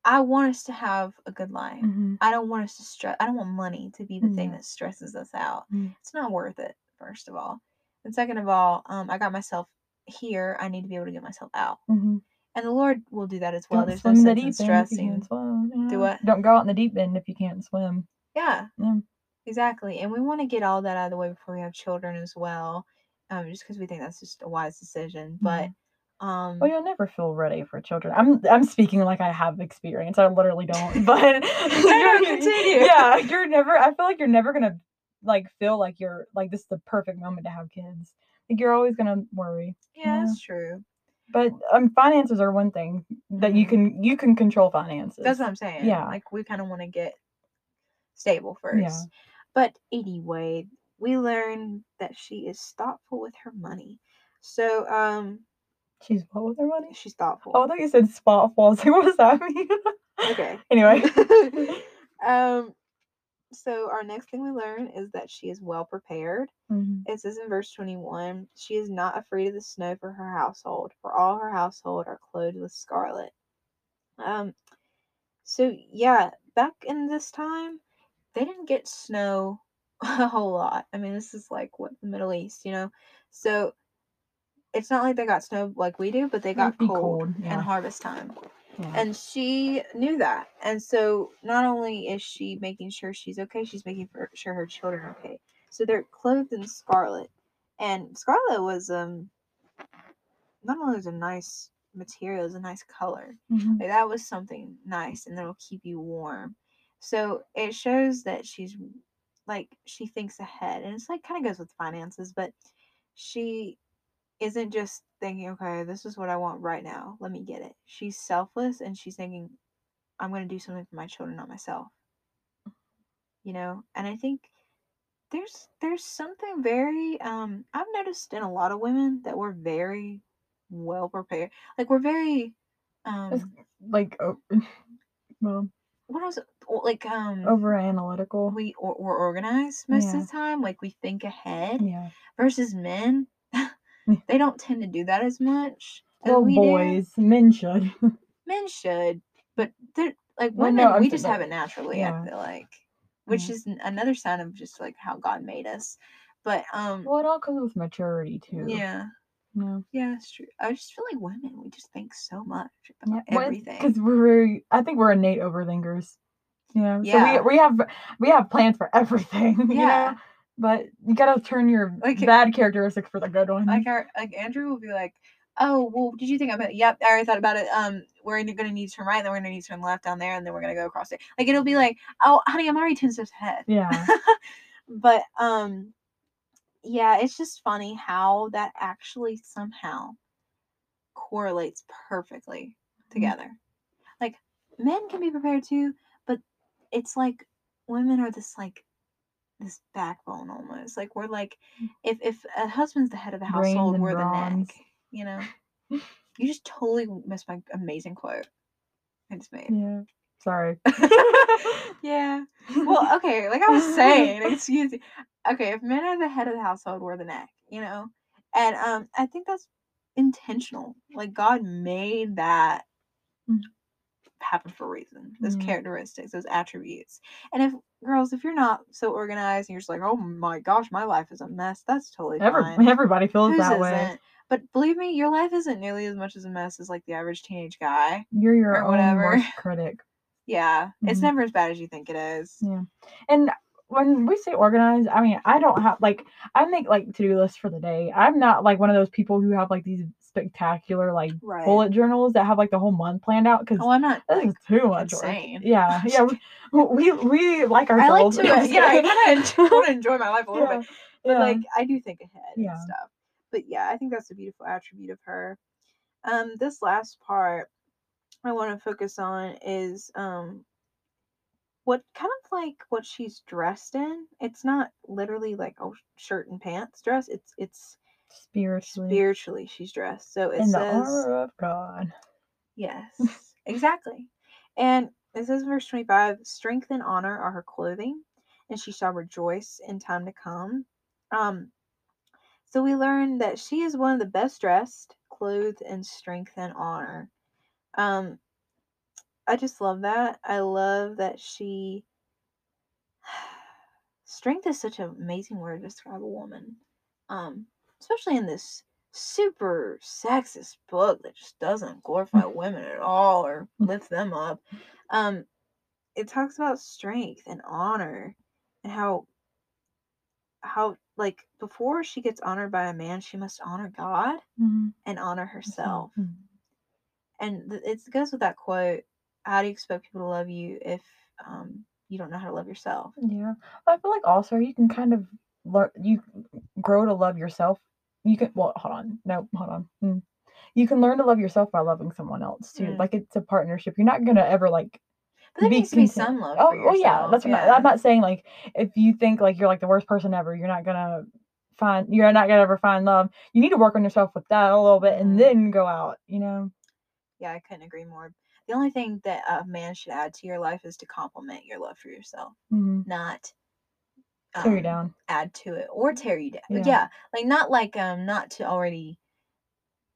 [SPEAKER 2] I want us to have a good life.
[SPEAKER 1] mhm.
[SPEAKER 2] I don't want us to stress. I don't want money to be the thing that stresses us out.
[SPEAKER 1] Mm.
[SPEAKER 2] It's not worth it. First of all, and second of all, um, I got myself here. I need to be able to get myself out,
[SPEAKER 1] Mhm.
[SPEAKER 2] and the Lord will do that as well.
[SPEAKER 1] Don't
[SPEAKER 2] There's no
[SPEAKER 1] swim the
[SPEAKER 2] sense in
[SPEAKER 1] deep end if you
[SPEAKER 2] stressing.
[SPEAKER 1] swim.
[SPEAKER 2] Do what?
[SPEAKER 1] Don't go out in the deep end if you can't swim.
[SPEAKER 2] Yeah,
[SPEAKER 1] Yeah.
[SPEAKER 2] exactly. And we want to get all that out of the way before we have children as well, um, just because we think that's just a wise decision. But um,
[SPEAKER 1] Well, you'll never feel ready for children. I'm I'm speaking like I have experience. I literally don't. But you're-
[SPEAKER 2] Continue.
[SPEAKER 1] yeah, you're never. I feel like you're never gonna like feel like you're like this is the perfect moment to have kids. Like you're always gonna worry.
[SPEAKER 2] yeah, that's true.
[SPEAKER 1] But um, finances are one thing that you
[SPEAKER 2] Mhm.
[SPEAKER 1] can you can control finances.
[SPEAKER 2] That's what I'm saying.
[SPEAKER 1] Yeah.
[SPEAKER 2] Like we kind of want to get stable first.
[SPEAKER 1] Yeah.
[SPEAKER 2] But anyway, we learned that she is thoughtful with her money. So um
[SPEAKER 1] She's what with her money?
[SPEAKER 2] she's thoughtful.
[SPEAKER 1] Oh, I thought you said spot falls. Like, what does that mean?
[SPEAKER 2] Okay.
[SPEAKER 1] anyway.
[SPEAKER 2] um so our next thing we learn is that she is well prepared.
[SPEAKER 1] Mhm.
[SPEAKER 2] It says in verse 21, she is not afraid of the snow for her household, for all her household are clothed with scarlet. Um, so yeah, back in this time, they didn't get snow a whole lot. I mean, this is like what the Middle East, you know. So it's not like they got snow like we do, but they got cold,
[SPEAKER 1] cold, yeah.
[SPEAKER 2] harvest time.
[SPEAKER 1] Yeah.
[SPEAKER 2] And she knew that. And so not only is she making sure she's okay, she's making sure her children are okay. So they're clothed in scarlet. And scarlet was um not only was a nice material, it was a nice color.
[SPEAKER 1] Mhm.
[SPEAKER 2] Like that was something nice and that'll keep you warm. So it shows that she's like she thinks ahead. And it's like kind of goes with finances, but she isn't just thinking, okay, this is what I want right now. Let me get it. She's selfless and she's thinking, I'm going to do something for my children, not myself. You know, and I think there's there's something very um I've noticed in a lot of women that we're very well prepared. Like we're very
[SPEAKER 1] It's
[SPEAKER 2] um
[SPEAKER 1] like oh, well
[SPEAKER 2] what else like um
[SPEAKER 1] over analytical.
[SPEAKER 2] we or, we're organized most
[SPEAKER 1] Yeah.
[SPEAKER 2] of the time. Like we think ahead
[SPEAKER 1] Yeah.
[SPEAKER 2] versus men. they don't tend to do that as much. as
[SPEAKER 1] Well,
[SPEAKER 2] we do.
[SPEAKER 1] boys, men should.
[SPEAKER 2] men should, but they're like
[SPEAKER 1] Well,
[SPEAKER 2] women.
[SPEAKER 1] no,
[SPEAKER 2] we just have it naturally.
[SPEAKER 1] yeah.
[SPEAKER 2] I feel like, which
[SPEAKER 1] Yeah.
[SPEAKER 2] is another sign of just like how God made us. But um,
[SPEAKER 1] well, it all comes with maturity too.
[SPEAKER 2] yeah,
[SPEAKER 1] Yeah.
[SPEAKER 2] yeah, it's true. I just feel like women. We just think so much about
[SPEAKER 1] Yeah.
[SPEAKER 2] everything.
[SPEAKER 1] Because we're very. I think we're innate overthinkers. Yeah.
[SPEAKER 2] Yeah.
[SPEAKER 1] So we we have we have plans for everything. You
[SPEAKER 2] Yeah.
[SPEAKER 1] know? But you gotta turn your
[SPEAKER 2] Like-
[SPEAKER 1] bad characteristics for the good one.
[SPEAKER 2] like our like Andrew will be like, "Oh, well, did you think about it? Yep, I already thought about it. Um, we're gonna need to turn right, and then we're gonna need to turn left down there, and then we're gonna go across it. Like it'll be like, oh, honey, I'm already ten steps ahead.
[SPEAKER 1] yeah.
[SPEAKER 2] but um yeah it's just funny how that actually somehow correlates perfectly together like men can be prepared too but it's like women are this like this backbone almost like we're like if if a husband's the head of the household we're the neck you know you just totally missed my amazing quote i just made
[SPEAKER 1] Yeah. Sorry.
[SPEAKER 2] yeah well, okay, like I was saying, excuse me. Okay, if men are the head of the household, we're the neck, you know? And um I think that's intentional. Like God made that
[SPEAKER 1] Mm.
[SPEAKER 2] Happen for a reason. Those
[SPEAKER 1] Yeah.
[SPEAKER 2] characteristics, those attributes. And if girls, if you're not so organized and you're just like, oh my gosh, my life is a mess, that's totally
[SPEAKER 1] Every,
[SPEAKER 2] fine.
[SPEAKER 1] everybody feels
[SPEAKER 2] Whose
[SPEAKER 1] that way.
[SPEAKER 2] But believe me, your life isn't nearly as much as a mess as like the average teenage guy.
[SPEAKER 1] You're your own
[SPEAKER 2] whatever.
[SPEAKER 1] worst critic.
[SPEAKER 2] Yeah. It's
[SPEAKER 1] Mhm.
[SPEAKER 2] never as bad as you think it is.
[SPEAKER 1] Yeah. And when we say organized, I mean I don't have like I make like to do lists for the day. I'm not like one of those people who have like these spectacular like
[SPEAKER 2] Right.
[SPEAKER 1] bullet journals that have like the whole month planned out because
[SPEAKER 2] Oh, I'm not
[SPEAKER 1] is too much
[SPEAKER 2] insane.
[SPEAKER 1] work. Yeah, yeah. We we, we like
[SPEAKER 2] I like
[SPEAKER 1] ourselves.
[SPEAKER 2] to, uh, yeah, I kind of want to enjoy my life a little
[SPEAKER 1] yeah,
[SPEAKER 2] bit, but
[SPEAKER 1] yeah.
[SPEAKER 2] like I do think ahead
[SPEAKER 1] Yeah.
[SPEAKER 2] and stuff. But yeah, I think that's a beautiful attribute of her. Um, this last part I want to focus on is um, what kind of like what she's dressed in. It's not literally like oh shirt and pants dress. It's it's
[SPEAKER 1] spiritually
[SPEAKER 2] spiritually she's dressed. So it
[SPEAKER 1] in the armor of God.
[SPEAKER 2] Yes, exactly. And it says verse 25 strength and honor are her clothing, and she shall rejoice in time to come. Um, so we learn that she is one of the best dressed, clothed in strength and honor. Um, I just love that. I love that she. Strength is such an amazing word to describe a woman, um, especially in this super sexist book that just doesn't glorify women at all or lift them up. Um, it talks about strength and honor and how how like before she gets honored by a man, she must honor God
[SPEAKER 1] Mhm.
[SPEAKER 2] and honor herself.
[SPEAKER 1] Mhm.
[SPEAKER 2] And th- it goes with that quote: "How do you expect people to love you if um, you don't know how to love yourself?"
[SPEAKER 1] Yeah, I feel like also you can kind of learn you grow to love yourself. You can well, hold on, no, hold on. Mm. You can learn to love yourself by loving someone else too.
[SPEAKER 2] Mm.
[SPEAKER 1] Like it's a partnership. You're not gonna ever like
[SPEAKER 2] But there
[SPEAKER 1] be
[SPEAKER 2] needs to be some love.
[SPEAKER 1] Oh, well, yeah, that's what I, I'm not saying. Like if you think like you're like the worst person ever, you're not gonna find. You're not gonna ever find love. You need to work on yourself with that a little bit, and then go out. You know.
[SPEAKER 2] Yeah, I couldn't agree more. The only thing that a man should add to your life is to complement your love for yourself,
[SPEAKER 1] hmm
[SPEAKER 2] not
[SPEAKER 1] Tear you
[SPEAKER 2] um,
[SPEAKER 1] down.
[SPEAKER 2] add to it or tear you down.
[SPEAKER 1] Yeah.
[SPEAKER 2] Yeah. like not like um not to already,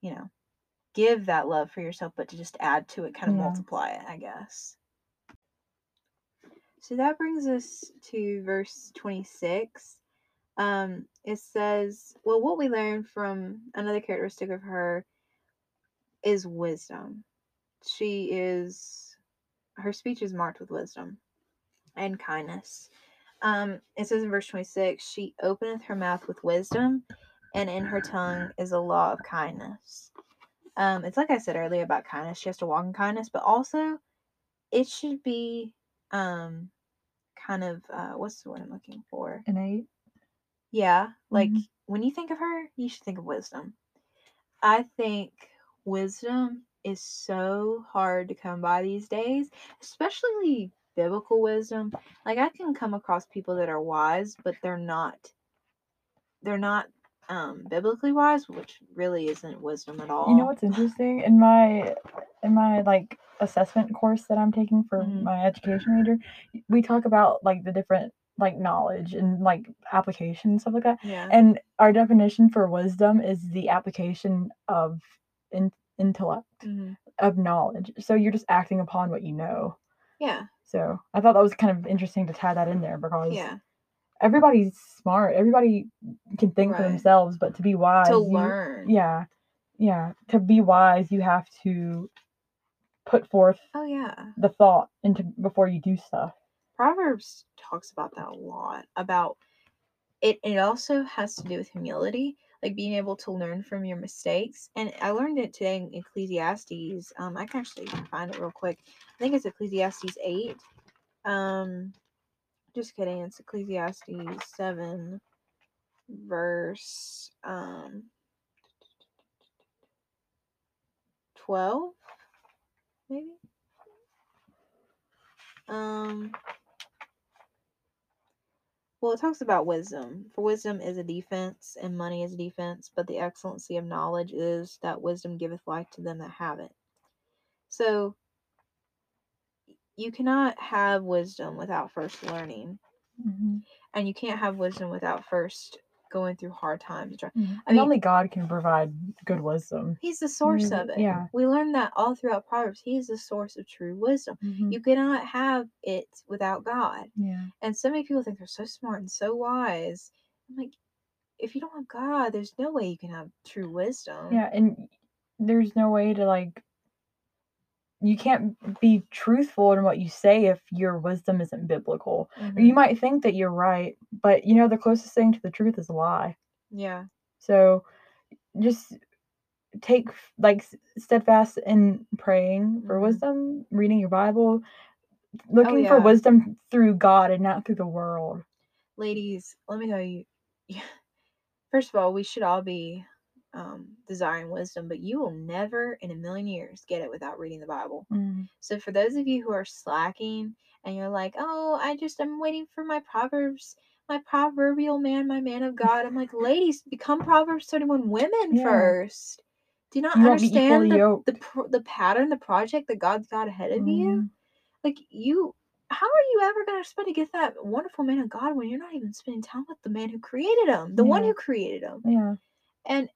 [SPEAKER 2] you know, give that love for yourself, but to just add to it, kind of
[SPEAKER 1] Yeah.
[SPEAKER 2] multiply it, I guess. So that brings us to verse 26. Um, it says, well, what we learn from another characteristic of her is wisdom. She is, her speech is marked with wisdom and kindness. Um, it says in verse 26, she openeth her mouth with wisdom, and in her tongue is a law of kindness. Um, it's like I said earlier about kindness. She has to walk in kindness, but also it should be um kind of uh what's the word I'm looking for?
[SPEAKER 1] Innate.
[SPEAKER 2] Yeah, like
[SPEAKER 1] Mhm.
[SPEAKER 2] when you think of her, you should think of wisdom. I think wisdom is so hard to come by these days, especially biblical wisdom. Like I can come across people that are wise, but they're not they're not um biblically wise, which really isn't wisdom at all.
[SPEAKER 1] You know what's interesting in my in my like assessment course that I'm taking for
[SPEAKER 2] Mhm.
[SPEAKER 1] my education major, we talk about like the different like knowledge and like application and stuff like that.
[SPEAKER 2] Yeah.
[SPEAKER 1] And our definition for wisdom is the application of in- intellect
[SPEAKER 2] Mhm.
[SPEAKER 1] of knowledge. So you're just acting upon what you know.
[SPEAKER 2] Yeah.
[SPEAKER 1] So I thought that was kind of interesting to tie that in there because
[SPEAKER 2] Yeah.
[SPEAKER 1] everybody's smart. Everybody can think for themselves, but to be wise,
[SPEAKER 2] To
[SPEAKER 1] you-
[SPEAKER 2] learn.
[SPEAKER 1] yeah, yeah. To be wise, you have to put forth
[SPEAKER 2] Oh yeah.
[SPEAKER 1] the thought into before you do stuff.
[SPEAKER 2] Proverbs talks about that a lot. About it it also has to do with humility, like being able to learn from your mistakes. And I learned it today in Ecclesiastes. Um I can actually find it real quick. I think it's Ecclesiastes 8. Um just kidding, it's Ecclesiastes 7 verse um 12 maybe um well it talks about wisdom. For wisdom is a defense and money is a defense but the excellency of knowledge is that wisdom giveth life to them that have it. So you cannot have wisdom without first learning. Mm-hmm. And you can't have wisdom without first going through hard times
[SPEAKER 1] Mhm.
[SPEAKER 2] I mean-
[SPEAKER 1] only God can provide good wisdom.
[SPEAKER 2] he's the source
[SPEAKER 1] Mhm,
[SPEAKER 2] of it
[SPEAKER 1] yeah.
[SPEAKER 2] we learn that all throughout proverbs he is the source of true wisdom
[SPEAKER 1] Mhm.
[SPEAKER 2] you cannot have it without god
[SPEAKER 1] yeah.
[SPEAKER 2] And so many people think they're so smart and so wise. I'm like, if you don't have God, there's no way you can have true wisdom.
[SPEAKER 1] Yeah, and there's no way to like you can't be truthful in what you say if your wisdom isn't biblical. Or you might think that you're right, but you know the closest thing to the truth is a lie.
[SPEAKER 2] Yeah.
[SPEAKER 1] So just take like steadfast in praying for
[SPEAKER 2] Mhm.
[SPEAKER 1] wisdom, reading your Bible, looking for
[SPEAKER 2] yeah.
[SPEAKER 1] wisdom through God and not through the world.
[SPEAKER 2] Ladies, let me tell you. First of all, we should all be um, desiring wisdom, but you will never in a million years get it without reading the Bible.
[SPEAKER 1] Mm.
[SPEAKER 2] So for those of you who are slacking and you're like, oh, I just I'm waiting for my proverbs, my proverbial man, my man of God. I'm like, ladies, become Proverbs 31 women
[SPEAKER 1] Yeah.
[SPEAKER 2] first. Do you not
[SPEAKER 1] You
[SPEAKER 2] understand the, the the pattern, the project that God's got ahead of you?
[SPEAKER 1] Mhm.
[SPEAKER 2] Like you, how are you ever going to expect to get that wonderful man of God when you're not even spending time with the man who created him, the one who created him?
[SPEAKER 1] Yeah.
[SPEAKER 2] and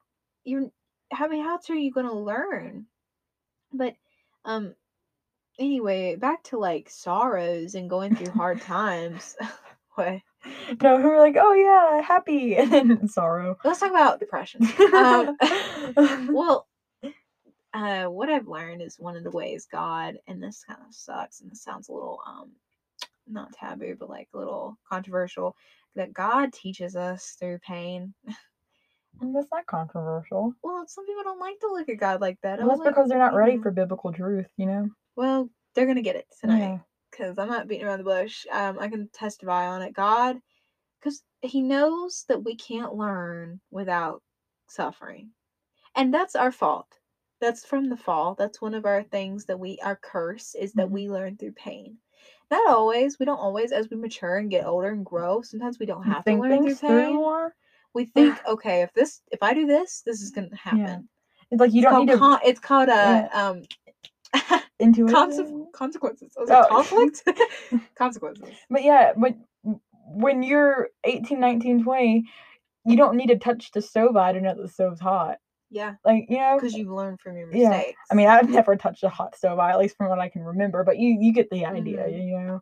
[SPEAKER 2] you're I mean, how else are you gonna learn? But um anyway, back to like sorrows and going through hard times. what?
[SPEAKER 1] No, who were like, oh yeah, happy and then sorrow.
[SPEAKER 2] Let's talk about depression. Um, well, uh, what I've learned is one of the ways God, and this kind of sucks, and this sounds a little um, not taboo, but like a little controversial, that God teaches us through pain.
[SPEAKER 1] That's not controversial.
[SPEAKER 2] Well, some people don't like to look at God like that.
[SPEAKER 1] Well, that's
[SPEAKER 2] like,
[SPEAKER 1] because they're not ready for biblical truth, you know?
[SPEAKER 2] Well, they're gonna get it tonight.
[SPEAKER 1] Yeah.
[SPEAKER 2] because I'm not beating around the bush. Um, I can testify on it. God, because He knows that we can't learn without suffering, and that's our fault. That's from the fall. That's one of our things that we our curse is that
[SPEAKER 1] Mhm.
[SPEAKER 2] we learn through pain. Not always. We don't always, as we mature and get older and grow. Sometimes we don't have to learn through
[SPEAKER 1] through
[SPEAKER 2] pain.
[SPEAKER 1] more?
[SPEAKER 2] We think, okay, if this, if I do this, this is gonna happen.
[SPEAKER 1] It's like you
[SPEAKER 2] It's
[SPEAKER 1] don't need to
[SPEAKER 2] con- it's called a
[SPEAKER 1] Yeah.
[SPEAKER 2] um,
[SPEAKER 1] intuition.
[SPEAKER 2] conse- consequences. Was
[SPEAKER 1] Oh.
[SPEAKER 2] conflict? consequences.
[SPEAKER 1] But yeah, when when you're 18, 19, 20, you don't need to touch the stove I don't know that the stove's hot.
[SPEAKER 2] Yeah,
[SPEAKER 1] Like, you know,
[SPEAKER 2] because you've learned from your mistakes. Yeah.
[SPEAKER 1] I mean, I've never touched a hot stove at least from what I can remember, but you you get the idea,
[SPEAKER 2] Mhm.
[SPEAKER 1] you know.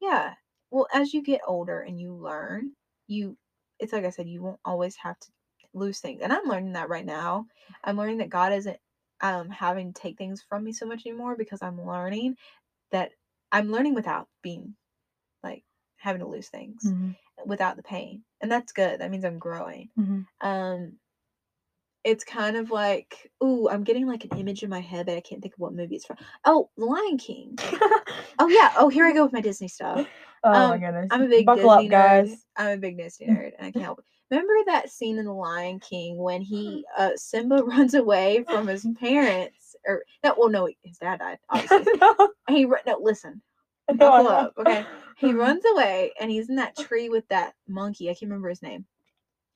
[SPEAKER 2] yeah. Well, as you get older and you learn, you it's like I said, you won't always have to lose things. And I'm learning that right now. I'm learning that God isn't um having to take things from me so much anymore because I'm learning that I'm learning without being like having to lose things
[SPEAKER 1] Mhm.
[SPEAKER 2] without the pain. And that's good. That means I'm growing.
[SPEAKER 1] Mhm.
[SPEAKER 2] Um it's kind of like, ooh, I'm getting like an image in my head, but I can't think of what movie it's from. Oh, The Lion King. Oh yeah. Oh, here I go with my Disney stuff.
[SPEAKER 1] Oh my
[SPEAKER 2] Um,
[SPEAKER 1] goodness.
[SPEAKER 2] I'm a big
[SPEAKER 1] Buckle
[SPEAKER 2] Disney
[SPEAKER 1] up, guys.
[SPEAKER 2] nerd. I'm a big Disney nerd, and I can't help it. Remember that scene in The Lion King when he uh Simba runs away from his parents, or no, well, no, his dad died. Obviously,
[SPEAKER 1] no,
[SPEAKER 2] he no, listen,
[SPEAKER 1] no,
[SPEAKER 2] buckle
[SPEAKER 1] know.
[SPEAKER 2] up, okay? He runs away, and he's in that tree with that monkey. I can't remember his name,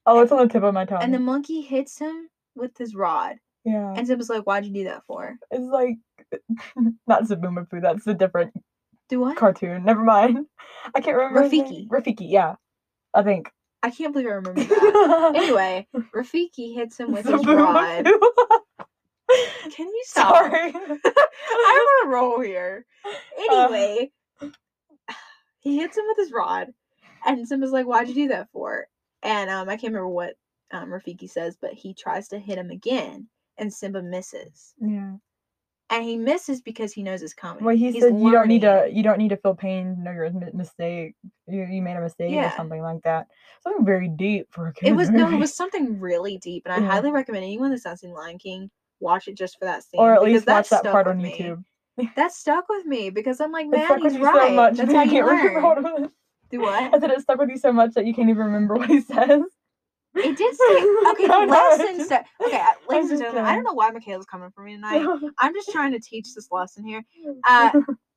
[SPEAKER 1] Oh, it's on the tip of my tongue.
[SPEAKER 2] and the monkey hits him with his rod,
[SPEAKER 1] yeah,
[SPEAKER 2] and Simba's like, "Why'd you do that for?"
[SPEAKER 1] it's like not Zabuma Fu. That's a different
[SPEAKER 2] Do what?
[SPEAKER 1] cartoon. Never mind. I can't remember.
[SPEAKER 2] Rafiki.
[SPEAKER 1] Rafiki. Yeah, I think.
[SPEAKER 2] I can't believe I remember that. anyway, Rafiki hits him with his rod. Can you stop?
[SPEAKER 1] Sorry.
[SPEAKER 2] I'm on a roll here.
[SPEAKER 1] Uh.
[SPEAKER 2] Anyway, he hits him with his rod, and Simba's like, "Why'd you do that for?" And um, I can't remember what um Rafiki says, but he tries to hit him again, and Simba misses,
[SPEAKER 1] yeah.
[SPEAKER 2] And he misses because he knows it's coming.
[SPEAKER 1] Well, he
[SPEAKER 2] He's
[SPEAKER 1] said you don't need to. You don't need to feel pain. know your mi- mistake. You, you made a mistake or something like that. Something very deep for a kid.
[SPEAKER 2] It was no, it was something really deep, and I
[SPEAKER 1] Yeah.
[SPEAKER 2] highly recommend anyone that's not seen Lion King watch it just for that scene.
[SPEAKER 1] or at least watch that part on
[SPEAKER 2] me.
[SPEAKER 1] YouTube.
[SPEAKER 2] That stuck with me because I'm like, man, he's right.
[SPEAKER 1] so much.
[SPEAKER 2] That's
[SPEAKER 1] that
[SPEAKER 2] how
[SPEAKER 1] you
[SPEAKER 2] you
[SPEAKER 1] can't remember all
[SPEAKER 2] learn. Do
[SPEAKER 1] I
[SPEAKER 2] what?
[SPEAKER 1] said it stuck with you so much that you can't even remember what he says.
[SPEAKER 2] It did say okay. The lesson said okay. I- Ladies and gentlemen, I don't know why Makaila's coming for me tonight. I'm just trying to teach this lesson here. Uh,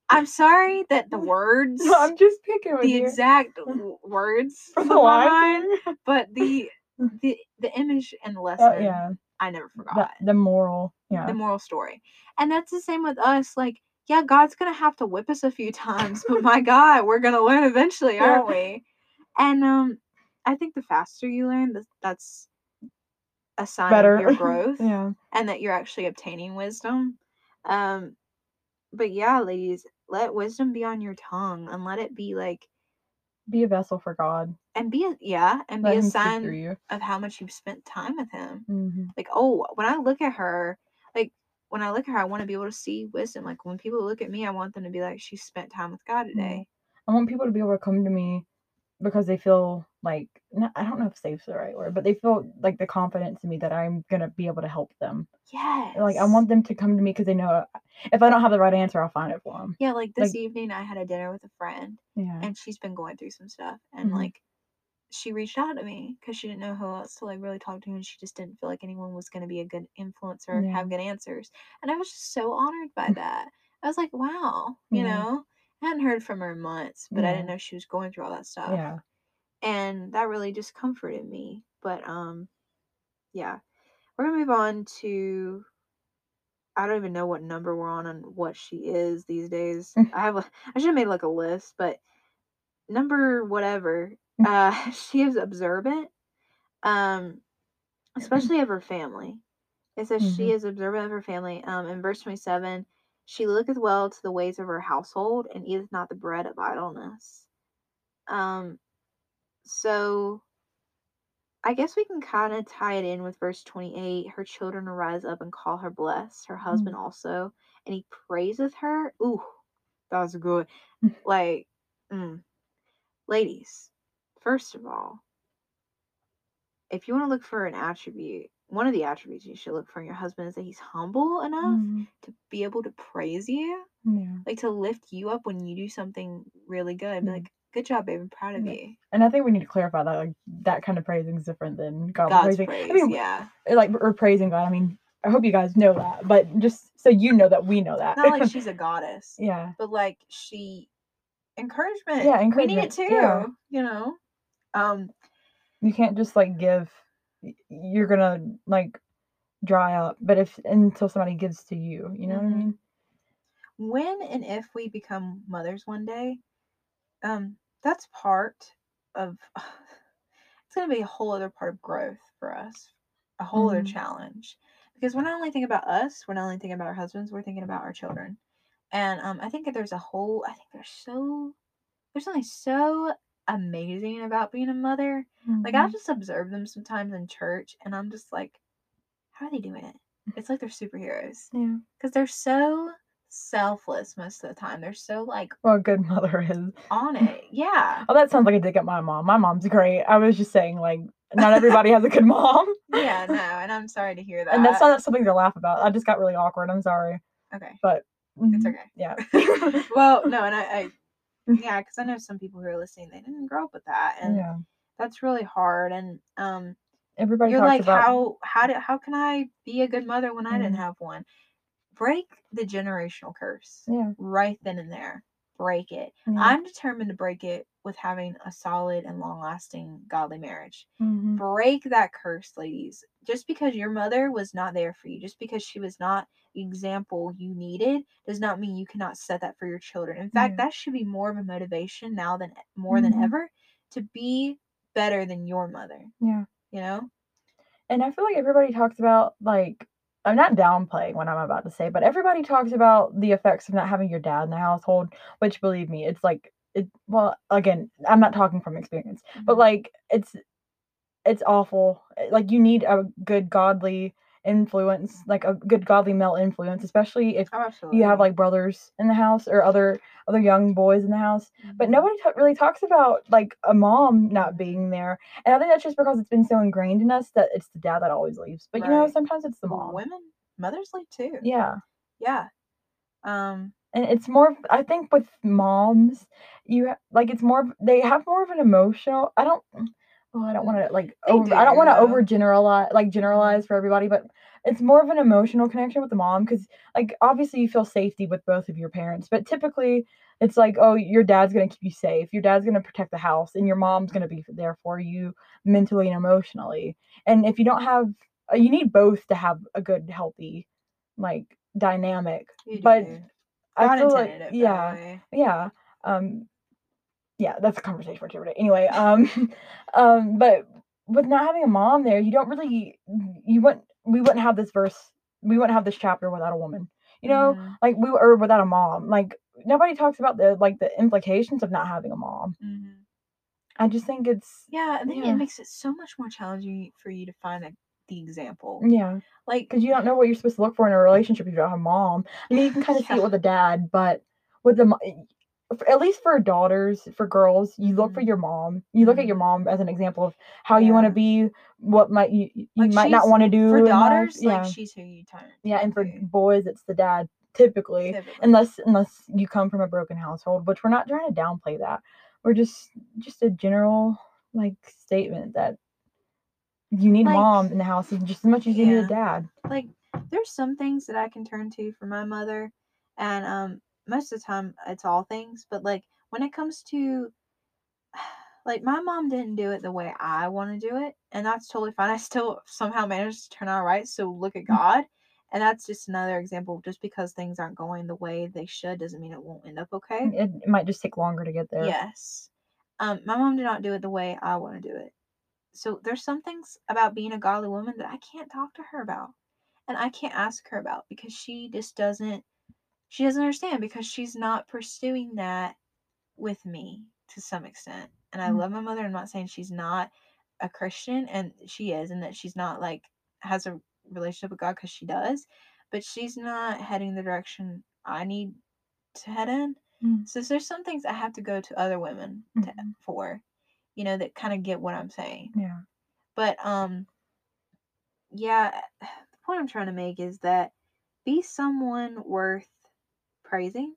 [SPEAKER 2] I'm sorry that the words,
[SPEAKER 1] No, I'm just picking
[SPEAKER 2] the
[SPEAKER 1] you.
[SPEAKER 2] exact w- words
[SPEAKER 1] From the
[SPEAKER 2] my
[SPEAKER 1] Lion
[SPEAKER 2] mind,
[SPEAKER 1] King.
[SPEAKER 2] but the the the image and the lesson,
[SPEAKER 1] Oh, yeah,
[SPEAKER 2] I never forgot.
[SPEAKER 1] the, the moral. Yeah,
[SPEAKER 2] the moral story. And that's the same with us. Like, yeah, God's gonna have to whip us a few times, but my God, we're gonna learn eventually, aren't we? And um, I think the faster you learn, that's a sign
[SPEAKER 1] better
[SPEAKER 2] of your growth
[SPEAKER 1] yeah,
[SPEAKER 2] and that you're actually obtaining wisdom. Um, but yeah, ladies, let wisdom be on your tongue and let it be like,
[SPEAKER 1] be a vessel for God.
[SPEAKER 2] and be a yeah, and
[SPEAKER 1] Let
[SPEAKER 2] be a sign of how much you've spent time with Him.
[SPEAKER 1] hmm
[SPEAKER 2] like oh when i look at her like when i look at her i want to be able to see wisdom. Like when people look at me i want them to be like she spent time with god today.
[SPEAKER 1] I want people to be able to come to me because they feel like I don't know if safe's the right word, but they feel like the confidence in me that I'm gonna be able to help them.
[SPEAKER 2] yes
[SPEAKER 1] Like I want them to come to me because they know if I don't have the right answer, I'll find it for them.
[SPEAKER 2] yeah like this
[SPEAKER 1] like-
[SPEAKER 2] evening i had a dinner with a friend
[SPEAKER 1] Yeah.
[SPEAKER 2] and she's been going through some stuff and
[SPEAKER 1] Mhm.
[SPEAKER 2] like she reached out to me because she didn't know who else to like really talk to and she just didn't feel like anyone was going to be a good influencer
[SPEAKER 1] Yeah.
[SPEAKER 2] have good answers and i was just so honored by that i was like wow you
[SPEAKER 1] Yeah.
[SPEAKER 2] know hadn't heard from her in months but i didn't know she was going through all that stuff
[SPEAKER 1] yeah.
[SPEAKER 2] and that really just comforted me but um yeah we're gonna move on to i don't even know what number we're on and what she is these days
[SPEAKER 1] Mm.
[SPEAKER 2] i have a i should have made like a list but number whatever
[SPEAKER 1] Mm.
[SPEAKER 2] uh she is observant um especially of her family it says she
[SPEAKER 1] Mhm.
[SPEAKER 2] is observant of her family um in verse 27 she looketh well to the ways of her household and eateth not the bread of idleness um so I guess we can kind of tie it in with verse 28. Her children arise up and call her blessed, her husband also, and he praiseth her. Ooh, that was good.
[SPEAKER 1] Mm.
[SPEAKER 2] Like, mm. ladies, first of all, if you want to look for an attribute, one of the attributes you should look for in your husband is that he's humble enough
[SPEAKER 1] Mhm.
[SPEAKER 2] to be able to praise you,
[SPEAKER 1] Yeah.
[SPEAKER 2] like to lift you up when you do something really good. Be
[SPEAKER 1] Mhm.
[SPEAKER 2] like, good job, babe, I'm proud of
[SPEAKER 1] Yeah.
[SPEAKER 2] you.
[SPEAKER 1] And I think we need to clarify that like that kind of praising is different than God
[SPEAKER 2] God's
[SPEAKER 1] praising.
[SPEAKER 2] praise,
[SPEAKER 1] I mean,
[SPEAKER 2] yeah.
[SPEAKER 1] like we're praising God. I mean, I hope you guys know that, but just so you know that we know that.
[SPEAKER 2] Not like she's a goddess.
[SPEAKER 1] yeah.
[SPEAKER 2] but like she encouragement.
[SPEAKER 1] Yeah, encouragement.
[SPEAKER 2] We need it too.
[SPEAKER 1] yeah.
[SPEAKER 2] You know. Um.
[SPEAKER 1] You can't just like give. You're gonna like dry up, but if until somebody gives to you, you know what I
[SPEAKER 2] Mhm.
[SPEAKER 1] mean?
[SPEAKER 2] When and if we become mothers one day, um, that's part of. It's gonna be a whole other part of growth for us, a whole other
[SPEAKER 1] Mhm.
[SPEAKER 2] challenge, because we're not only thinking about us, we're not only thinking about our husbands, we're thinking about our children, and um, I think that there's a whole. I think there's so. There's only so amazing about being a mother. Like I
[SPEAKER 1] Mhm.
[SPEAKER 2] just observe them sometimes in church, and I'm just like, how are they doing it? It's like they're superheroes
[SPEAKER 1] Yeah.
[SPEAKER 2] because they're so selfless most of the time. They're so like
[SPEAKER 1] Well, a good mother is.
[SPEAKER 2] on it. Yeah.
[SPEAKER 1] Oh, that sounds like a dig at my mom. My mom's great. I was just saying, like, not everybody has a good mom.
[SPEAKER 2] Yeah, no, and I'm sorry to hear that.
[SPEAKER 1] and that's not something to laugh about. I just got really awkward. I'm sorry.
[SPEAKER 2] okay.
[SPEAKER 1] But
[SPEAKER 2] It's
[SPEAKER 1] mhm,
[SPEAKER 2] okay.
[SPEAKER 1] Yeah.
[SPEAKER 2] Well, no, and I, I yeah, because I know some people who are listening, they didn't grow up with that, and
[SPEAKER 1] yeah.
[SPEAKER 2] that's really hard. And um,
[SPEAKER 1] Everybody
[SPEAKER 2] you're like,
[SPEAKER 1] about
[SPEAKER 2] how how did how can I be a good mother when I didn't
[SPEAKER 1] Mhm.
[SPEAKER 2] have one? Break the generational curse
[SPEAKER 1] Yeah.
[SPEAKER 2] right then and there. Break it.
[SPEAKER 1] Yeah.
[SPEAKER 2] I'm determined to break it with having a solid and long lasting godly marriage.
[SPEAKER 1] Mhm.
[SPEAKER 2] Break that curse, ladies. Just because your mother was not there for you, just because she was not example you needed, does not mean you cannot set that for your children. In fact,
[SPEAKER 1] Yeah.
[SPEAKER 2] that should be more of a motivation now than more than
[SPEAKER 1] Mhm.
[SPEAKER 2] ever to be better than your mother.
[SPEAKER 1] Yeah.
[SPEAKER 2] You know?
[SPEAKER 1] And I feel like everybody talks about like I'm not downplaying what I'm about to say, but everybody talks about the effects of not having your dad in the household, which believe me, it's like it well, again, I'm not talking from experience, but
[SPEAKER 2] Mhm.
[SPEAKER 1] like it's it's awful. Like you need a good godly influence, like a good godly male influence, especially if
[SPEAKER 2] Oh,
[SPEAKER 1] you have like brothers in the house or other other young boys in the house. But
[SPEAKER 2] Mhm.
[SPEAKER 1] nobody ta- really talks about like a mom not being there, and I think that's just because it's been so ingrained in us that it's the dad that always leaves. But you know, sometimes it's the mom.
[SPEAKER 2] women, mothers leave too.
[SPEAKER 1] Yeah,
[SPEAKER 2] Yeah. Um.
[SPEAKER 1] and it's more. I think with moms, you ha- like it's more. They have more of an emotional. I don't. Oh, I don't want to like. Over, I don't want to over generalize, like generalize for everybody, but it's more of an emotional connection with the mom because, like, obviously you feel safety with both of your parents, but typically it's like, oh, your dad's gonna keep you safe, your dad's gonna protect the house, and your mom's gonna be there for you mentally and emotionally. And if you don't have, uh, you need both to have a good, healthy, like dynamic. But
[SPEAKER 2] do.
[SPEAKER 1] I feel like,
[SPEAKER 2] intended it that
[SPEAKER 1] yeah, yeah. Um, yeah, that's a conversation for another day. Anyway, um, um, but with not having a mom there, you don't really, you wouldn't, we wouldn't have this verse, we wouldn't have this chapter without a woman. You know, like we or without a mom. Like nobody talks about the like the implications of not having a mom.
[SPEAKER 2] Mhm.
[SPEAKER 1] I just think it's
[SPEAKER 2] Yeah, and then
[SPEAKER 1] Yeah.
[SPEAKER 2] it makes it so much more challenging for you to find a, the example.
[SPEAKER 1] yeah,
[SPEAKER 2] Like,
[SPEAKER 1] because you don't know what you're supposed to look for in a relationship if you don't have a mom. I mean, you can kind of see it with a dad, but with the at least for daughters, for girls, you look for
[SPEAKER 2] Mhm.
[SPEAKER 1] your mom. You look at your
[SPEAKER 2] Mhm.
[SPEAKER 1] mom as an example of how you want to be, what might you you
[SPEAKER 2] Like,
[SPEAKER 1] might not want to do
[SPEAKER 2] for daughters,
[SPEAKER 1] Yeah,
[SPEAKER 2] like she's who you turn.
[SPEAKER 1] yeah, and for boys, it's the dad typically,
[SPEAKER 2] typically.
[SPEAKER 1] unless unless you come from a broken household, which we're not trying to downplay that. We're just just a general like statement that you need
[SPEAKER 2] Like-
[SPEAKER 1] a mom in the house just as much as you need a dad.
[SPEAKER 2] like there's some things that I can turn to for my mother, and um most of the time it's all things, but like when it comes to like my mom didn't do it the way I want to do it, and that's totally fine. I still somehow managed to turn out right. So look at God. And that's just another example. Just because things aren't going the way they should doesn't mean it won't end up okay.
[SPEAKER 1] It, it might just take longer to get there.
[SPEAKER 2] Yes. Um, my mom did not do it the way I want to do it. So there's some things about being a godly woman that I can't talk to her about. And I can't ask her about because she just doesn't she doesn't understand because she's not pursuing that with me to some extent. And I
[SPEAKER 1] Mm.
[SPEAKER 2] love my mother. I'm not saying she's not a Christian and she is and that she's not like has a relationship with God because she does, but she's not heading the direction I need to head in.
[SPEAKER 1] Mm.
[SPEAKER 2] So there's some things I have to go to other women to,
[SPEAKER 1] Mhm.
[SPEAKER 2] for, you know, that kind of get what I'm saying.
[SPEAKER 1] Yeah.
[SPEAKER 2] But um, yeah, the point I'm trying to make is that be someone worth praising,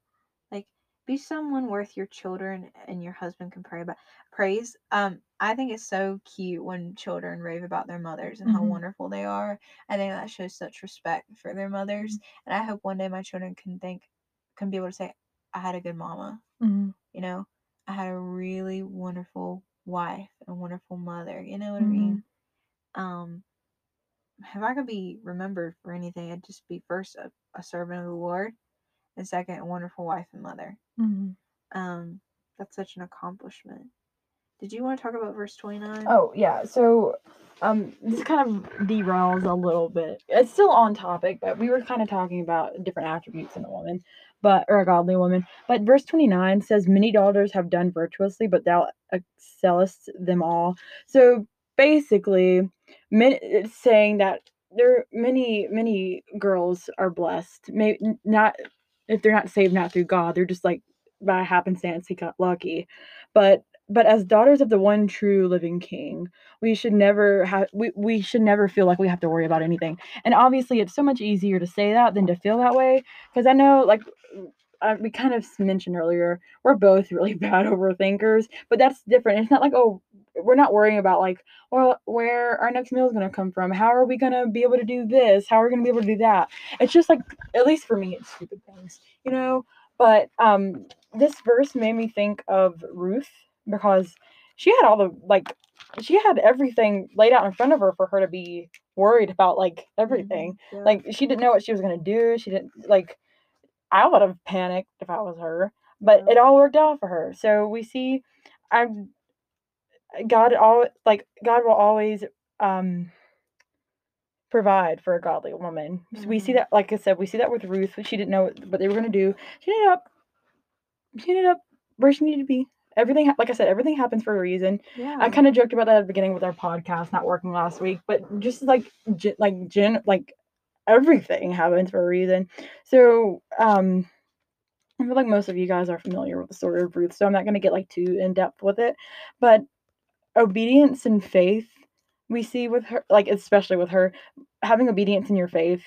[SPEAKER 2] like be someone worth your children and your husband can pray about praise. Um, I think it's so cute when children rave about their mothers and how
[SPEAKER 1] Mhm.
[SPEAKER 2] wonderful they are. I think that shows such respect for their mothers,
[SPEAKER 1] Mm-hmm.
[SPEAKER 2] and I hope one day my children can think, can be able to say, I had a good mama
[SPEAKER 1] Mhm.
[SPEAKER 2] you know i had a really wonderful wife and wonderful mother you know what i
[SPEAKER 1] Mhm.
[SPEAKER 2] mean um if i could be remembered for anything i'd just be first a, a servant of the lord and second a wonderful wife and mother
[SPEAKER 1] Mhm.
[SPEAKER 2] um that's such an accomplishment did you want to talk about verse 29
[SPEAKER 1] Oh yeah, so um, this kind of derails a little bit. It's still on topic, but we were kind of talking about different attributes in a woman. but or a godly woman. But verse 29 says, Many daughters have done virtuously, but thou excellest them all. So basically, it's saying that there are many, many girls are blessed. Maybe not if they're not saved not through God, they're just like by happenstance he got lucky. But but as daughters of the one true living king we should never have we, we should never feel like we have to worry about anything and obviously it's so much easier to say that than to feel that way because i know like I, we kind of mentioned earlier we're both really bad overthinkers but that's different it's not like oh we're not worrying about like well where our next meal is going to come from how are we going to be able to do this how are we going to be able to do that it's just like at least for me it's stupid things you know but um this verse made me think of ruth because she had all the like she had everything laid out in front of her for her to be worried about like everything. Mm-hmm. Yeah. Like she didn't know what she was gonna do. She didn't like I would have panicked if I was her. But yeah. it all worked out for her. So we see I God all like God will always um provide for a godly woman. So we see mm-hmm. that like I said, we see that with Ruth. She didn't know what they were gonna do. She ended up she ended up where she needed to be everything like i said everything happens for a reason yeah i kind of joked about that at the beginning with our podcast not working last week but just like like gen like everything happens for a reason so um i feel like most of you guys are familiar with the story of ruth so i'm not going to get like too in depth with it but obedience and faith we see with her like especially with her having obedience in your faith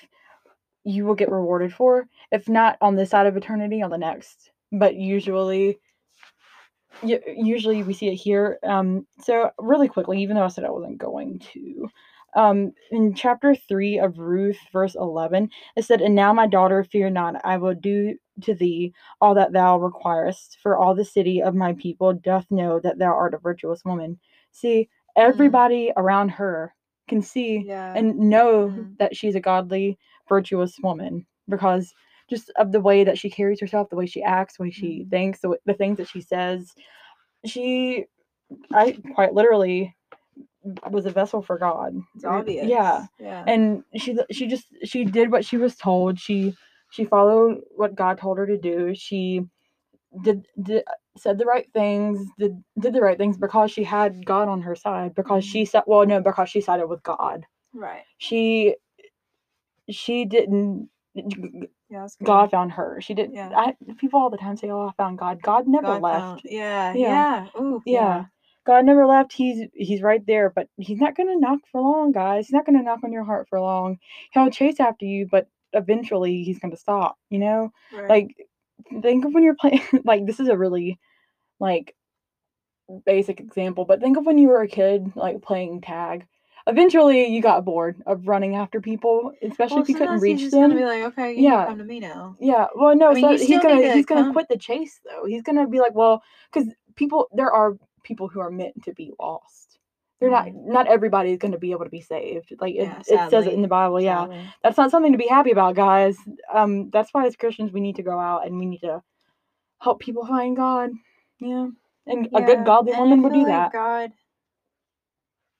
[SPEAKER 1] you will get rewarded for if not on this side of eternity on the next but usually usually we see it here. Um, so really quickly, even though I said I wasn't going to, um, in chapter three of Ruth, verse eleven, it said, "And now, my daughter, fear not; I will do to thee all that thou requirest. For all the city of my people doth know that thou art a virtuous woman." See, mm. everybody mm. around her can see yeah. and know mm. that she's a godly, virtuous woman because just of the way that she carries herself, the way she acts, the way she mm-hmm. thinks, the, the things that she says. She, I quite literally was a vessel for God.
[SPEAKER 2] It's obvious.
[SPEAKER 1] Yeah. Yeah. And she she just she did what she was told. She she followed what God told her to do. She did, did said the right things, did did the right things because she had God on her side. Because she mm-hmm. said well no, because she sided with God.
[SPEAKER 2] Right.
[SPEAKER 1] She she didn't yeah, God found her. She didn't. Yeah. I, people all the time say, "Oh, I found God." God never
[SPEAKER 2] God
[SPEAKER 1] left.
[SPEAKER 2] Found, yeah, yeah, yeah. Ooh,
[SPEAKER 1] yeah. yeah. God never left. He's he's right there, but he's not gonna knock for long, guys. He's not gonna knock on your heart for long. He'll chase after you, but eventually he's gonna stop. You know, right. like think of when you're playing. like this is a really like basic example, but think of when you were a kid, like playing tag eventually you got bored of running after people, especially well, if you couldn't reach he's them.
[SPEAKER 2] Gonna be like, okay, yeah, come to me now.
[SPEAKER 1] Yeah, well, no, I mean, so he's gonna he's gonna quit the chase though. He's gonna be like, well, because people there are people who are meant to be lost. Mm-hmm. not not everybody is going to be able to be saved. Like it, yeah, it says it in the Bible. Yeah, sadly. that's not something to be happy about, guys. Um, that's why as Christians we need to go out and we need to help people find God. Yeah, and yeah, a good godly woman would do like that.
[SPEAKER 2] God,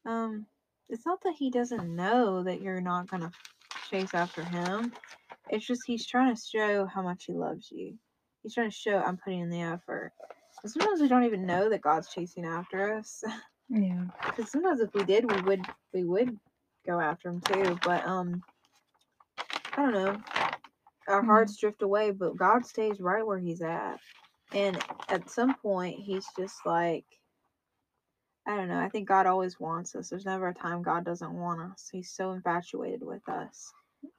[SPEAKER 2] um, it's not that he doesn't know that you're not gonna chase after him. It's just he's trying to show how much he loves you. He's trying to show I'm putting in the effort. And sometimes we don't even know that God's chasing after us.
[SPEAKER 1] Yeah.
[SPEAKER 2] Because sometimes if we did, we would we would go after him too. But um, I don't know. Our mm-hmm. hearts drift away, but God stays right where He's at. And at some point, He's just like, I don't know. I think God always wants us. There's never a time God doesn't want us. He's so infatuated with us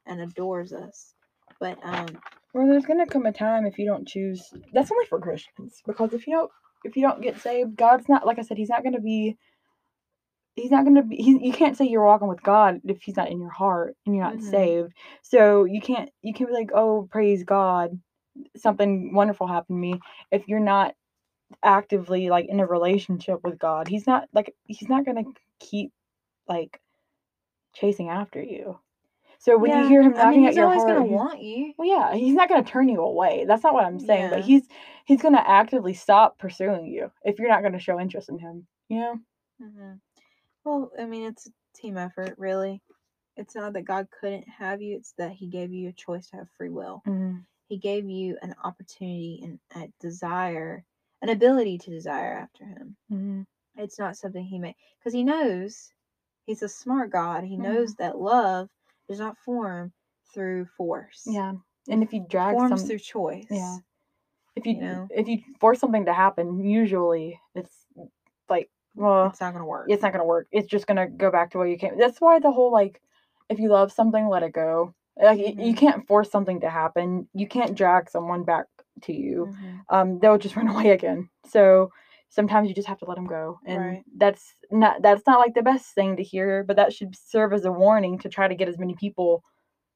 [SPEAKER 2] and adores us. But um
[SPEAKER 1] well there's gonna come a time if you don't choose that's only for Christians. Because if you don't if you don't get saved, God's not like I said, he's not gonna be he's not gonna be he, you can't say you're walking with God if he's not in your heart and you're not mm-hmm. saved. So you can't you can't be like, oh praise God, something wonderful happened to me if you're not actively like in a relationship with God. He's not like he's not gonna keep like chasing after you. So when yeah, you hear him knocking I mean, at your heart, he's always
[SPEAKER 2] gonna want you.
[SPEAKER 1] Well, yeah, he's not gonna turn you away. That's not what I'm saying. Yeah. But he's he's gonna actively stop pursuing you if you're not gonna show interest in him. You know.
[SPEAKER 2] Mm-hmm. Well, I mean, it's a team effort, really. It's not that God couldn't have you; it's that He gave you a choice to have free will.
[SPEAKER 1] Mm-hmm.
[SPEAKER 2] He gave you an opportunity and a desire, an ability to desire after Him.
[SPEAKER 1] Mhm.
[SPEAKER 2] It's not something He made because He knows He's a smart God. He knows that love does not form through force.
[SPEAKER 1] Yeah. And if you
[SPEAKER 2] It
[SPEAKER 1] drag
[SPEAKER 2] forms
[SPEAKER 1] some
[SPEAKER 2] through choice.
[SPEAKER 1] yeah. If you,
[SPEAKER 2] you know?
[SPEAKER 1] if you force something to happen, usually it's like well
[SPEAKER 2] It's not gonna work.
[SPEAKER 1] it's not gonna work. It's just gonna go back to where you came. That's why the whole like, if you love something, let it go. Like y- you can't force something to happen. You can't drag someone back to you.
[SPEAKER 2] Mhm.
[SPEAKER 1] Um, they'll just run away again. So sometimes you just have to let them go, and
[SPEAKER 2] Right.
[SPEAKER 1] that's not that's not like the best thing to hear, but that should serve as a warning to try to get as many people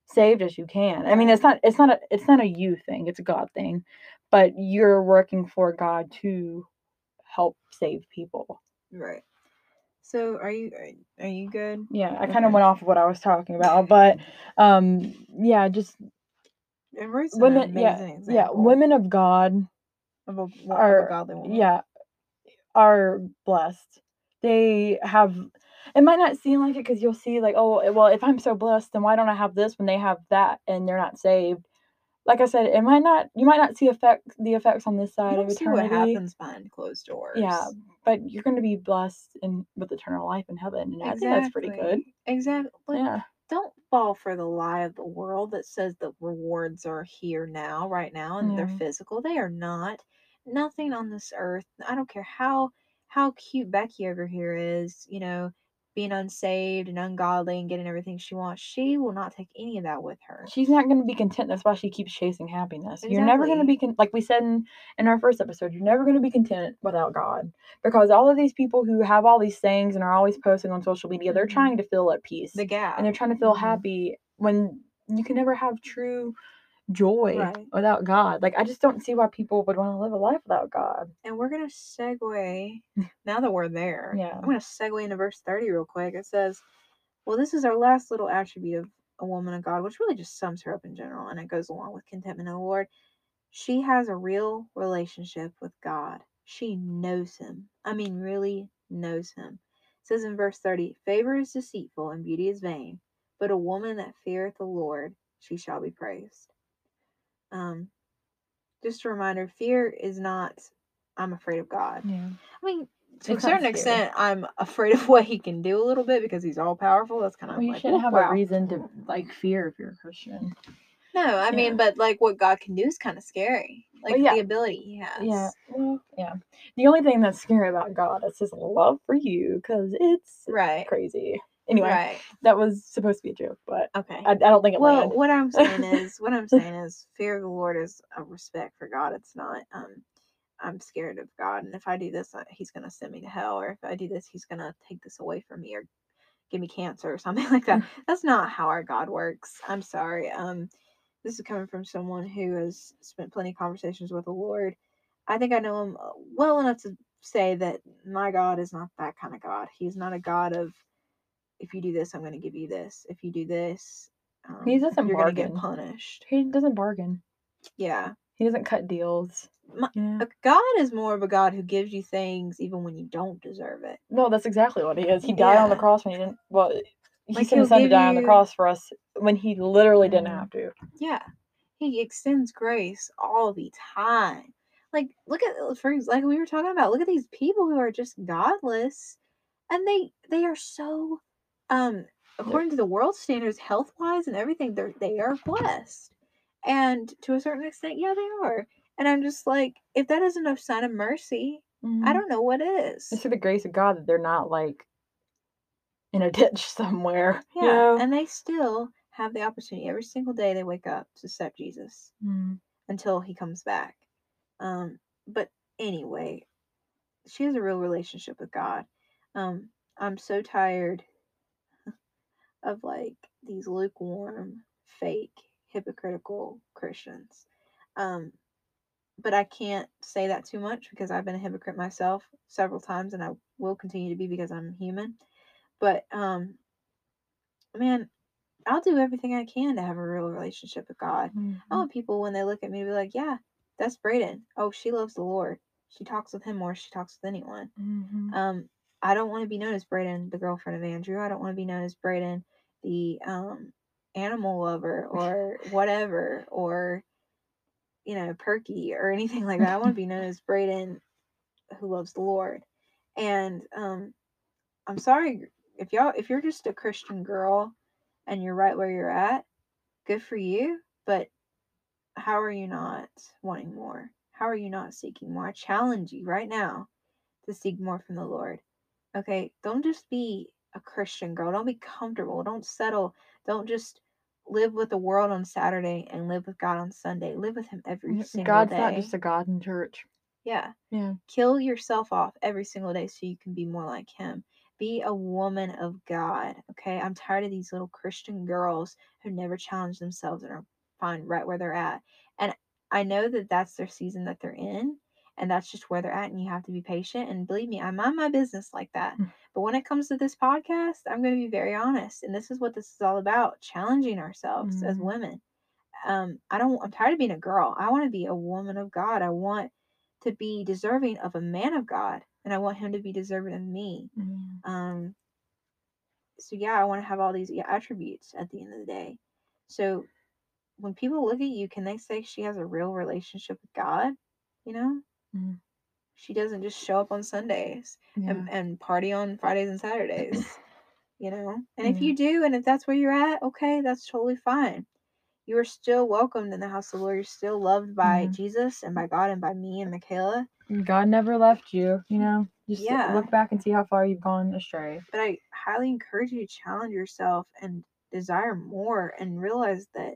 [SPEAKER 1] saved as you can. I mean, it's not it's not a it's not a you thing. It's a God thing, but you're working for God to help save people.
[SPEAKER 2] Right. So are you are, you good?
[SPEAKER 1] Yeah, I kind of went off of what I was talking about, but um, yeah, just women. Yeah, yeah, women of God
[SPEAKER 2] of a, of
[SPEAKER 1] are
[SPEAKER 2] godly woman.
[SPEAKER 1] yeah are blessed. They have. It might not seem like it because you'll see like, oh, well, if I'm so blessed, then why don't I have this when they have that and they're not saved? Like I said, it might not. You might not see effect the effects on this side of
[SPEAKER 2] see what happens behind closed doors.
[SPEAKER 1] Yeah, but you're going to be blessed in with eternal life in heaven, and I think that's pretty good.
[SPEAKER 2] Exactly.
[SPEAKER 1] Yeah.
[SPEAKER 2] Don't fall for the lie of the world that says the rewards are here now, right now, and they're physical. They are not. Nothing on this earth. I don't care how how cute Becky over here is. You know, being unsaved and ungodly and getting everything she wants. She will not take any of that with her.
[SPEAKER 1] She's not going to be content. That's why she keeps chasing happiness. You're never going to be con- like we said in, in our first episode. You're never going to be content without God because all of these people who have all these things and are always posting on social media, they're
[SPEAKER 2] Mhm.
[SPEAKER 1] trying to feel at peace
[SPEAKER 2] The gap.
[SPEAKER 1] and they're trying to feel
[SPEAKER 2] Mhm.
[SPEAKER 1] happy when you can never have true joy
[SPEAKER 2] Right.
[SPEAKER 1] without God. Like I just don't see why people would want to live a life without God.
[SPEAKER 2] And we're gonna segue now that we're there.
[SPEAKER 1] Yeah.
[SPEAKER 2] I'm gonna segue into verse 30 real quick. It says, Well, this is our last little attribute of a woman of God, which really just sums her up in general, and it goes along with contentment in the Lord. She has a real relationship with God. She knows him. I mean, really knows him. It says in verse 30, Favor is deceitful and beauty is vain, but a woman that feareth the Lord, she shall be praised. Um, just a reminder, fear is not I'm afraid of God.
[SPEAKER 1] Yeah.
[SPEAKER 2] I mean, to
[SPEAKER 1] It's
[SPEAKER 2] a certain extent, I'm afraid of what he can do a little bit because he's all powerful. That's kind of
[SPEAKER 1] Well, you
[SPEAKER 2] like,
[SPEAKER 1] shouldn't
[SPEAKER 2] "Ooh,
[SPEAKER 1] have
[SPEAKER 2] wow."
[SPEAKER 1] a reason to like fear if you're a Christian.
[SPEAKER 2] No, I mean, but like what God can do is kind of scary. Like
[SPEAKER 1] Well, yeah.
[SPEAKER 2] the ability he has.
[SPEAKER 1] Yeah. Well, yeah. The only thing that's scary about God is his love for you because it's
[SPEAKER 2] Right.
[SPEAKER 1] crazy. Anyway,
[SPEAKER 2] Right.
[SPEAKER 1] that was supposed to be a joke, but
[SPEAKER 2] Okay.
[SPEAKER 1] I, I don't think it
[SPEAKER 2] well,
[SPEAKER 1] landed.
[SPEAKER 2] what I'm saying is, what I'm saying is, fear of the Lord is a respect for God. It's not, um, I'm scared of God, and if I do this, uh, He's gonna send me to hell, or if I do this, He's gonna take this away from me, or give me cancer, or something like that. That's not how our God works. I'm sorry. Um, this is coming from someone who has spent plenty of conversations with the Lord. I think I know Him uh, well enough to say that my God is not that kind of God. He's not a God of, if you do this, I'm going to give you this. If you do this, um,
[SPEAKER 1] He doesn't
[SPEAKER 2] you're going to get punished.
[SPEAKER 1] he doesn't bargain.
[SPEAKER 2] Yeah.
[SPEAKER 1] He doesn't cut deals.
[SPEAKER 2] My-
[SPEAKER 1] Yeah.
[SPEAKER 2] God is more of a God who gives you things even when you don't deserve it.
[SPEAKER 1] No, that's exactly what he is. He died on the cross when he didn't. Well, he
[SPEAKER 2] Like,
[SPEAKER 1] sent his son to die on the cross for us when he literally didn't
[SPEAKER 2] Mhm.
[SPEAKER 1] have to.
[SPEAKER 2] Yeah. He extends grace all the time. Like, look at, for ex- like we were talking about, look at these people who are just godless and they they are so um according to the world standards health wise and everything they're they are blessed and to a certain extent yeah they are and i'm just like if that isn't a sign of mercy i
[SPEAKER 1] Mhm.
[SPEAKER 2] don't know what is
[SPEAKER 1] It's through the grace of God that they're not like in a ditch somewhere.
[SPEAKER 2] yeah
[SPEAKER 1] You know?
[SPEAKER 2] and they still have the opportunity every single day they wake up to accept jesus
[SPEAKER 1] Mm.
[SPEAKER 2] until he comes back um but anyway she has a real relationship with god um i'm so tired of like these lukewarm, fake, hypocritical Christians. Um, but I can't say that too much because I've been a hypocrite myself several times and I will continue to be because I'm human. But um man, I'll do everything I can to have a real relationship with God. I
[SPEAKER 1] Mhm.
[SPEAKER 2] want people when they look at me to be like, Yeah, that's Brayden. Oh, she loves the Lord. She talks with him more she talks with anyone.
[SPEAKER 1] Mhm.
[SPEAKER 2] Um, I don't want to be known as Brayden, the girlfriend of Andrew. I don't want to be known as Brayden, the um animal lover or whatever or you know, perky or anything like that. I want to be known as Braden who loves the Lord. And um I'm sorry if y'all if you're just a Christian girl and you're right where you're at, good for you, but how are you not wanting more? How are you not seeking more? I challenge you right now to seek more from the Lord. Okay, don't just be a Christian girl. Don't be comfortable. Don't settle. Don't just live with the world on Saturday and live with God on Sunday. Live with Him every single
[SPEAKER 1] God's
[SPEAKER 2] day.
[SPEAKER 1] God's not just a God in church.
[SPEAKER 2] yeah.
[SPEAKER 1] Yeah.
[SPEAKER 2] Kill yourself off every single day so you can be more like Him. Be a woman of God. Okay, I'm tired of these little Christian girls who never challenge themselves and are fine right where they're at. And I know that that's their season that they're in, and that's just where they're at. And you have to be patient. And believe me, I mind my business like that.
[SPEAKER 1] Mm.
[SPEAKER 2] But when it comes to this podcast, I'm going to be very honest. And this is what this is all about challenging ourselves as
[SPEAKER 1] Mhm.
[SPEAKER 2] women. Um, I don't, I'm tired of being a girl. I want to be a woman of God. I want to be deserving of a man of God, and I want him to be deserving of me.
[SPEAKER 1] Mm.
[SPEAKER 2] Um, so yeah, I want to have all these attributes at the end of the day. So when people look at you, can they say she has a real relationship with God? You know,
[SPEAKER 1] Mhm.
[SPEAKER 2] she doesn't just show up on Sundays
[SPEAKER 1] Yeah.
[SPEAKER 2] and, and party on Fridays and Saturdays. you know, and if you do, and if that's where you're at, okay, that's totally fine. You are still welcomed in the house of the Lord. You're still loved by
[SPEAKER 1] Mhm.
[SPEAKER 2] Jesus and by God and by me and Makaila.
[SPEAKER 1] God never left you, you know? Just
[SPEAKER 2] Yeah.
[SPEAKER 1] look back and see how far you've gone astray.
[SPEAKER 2] but I highly encourage you to challenge yourself and desire more and realize that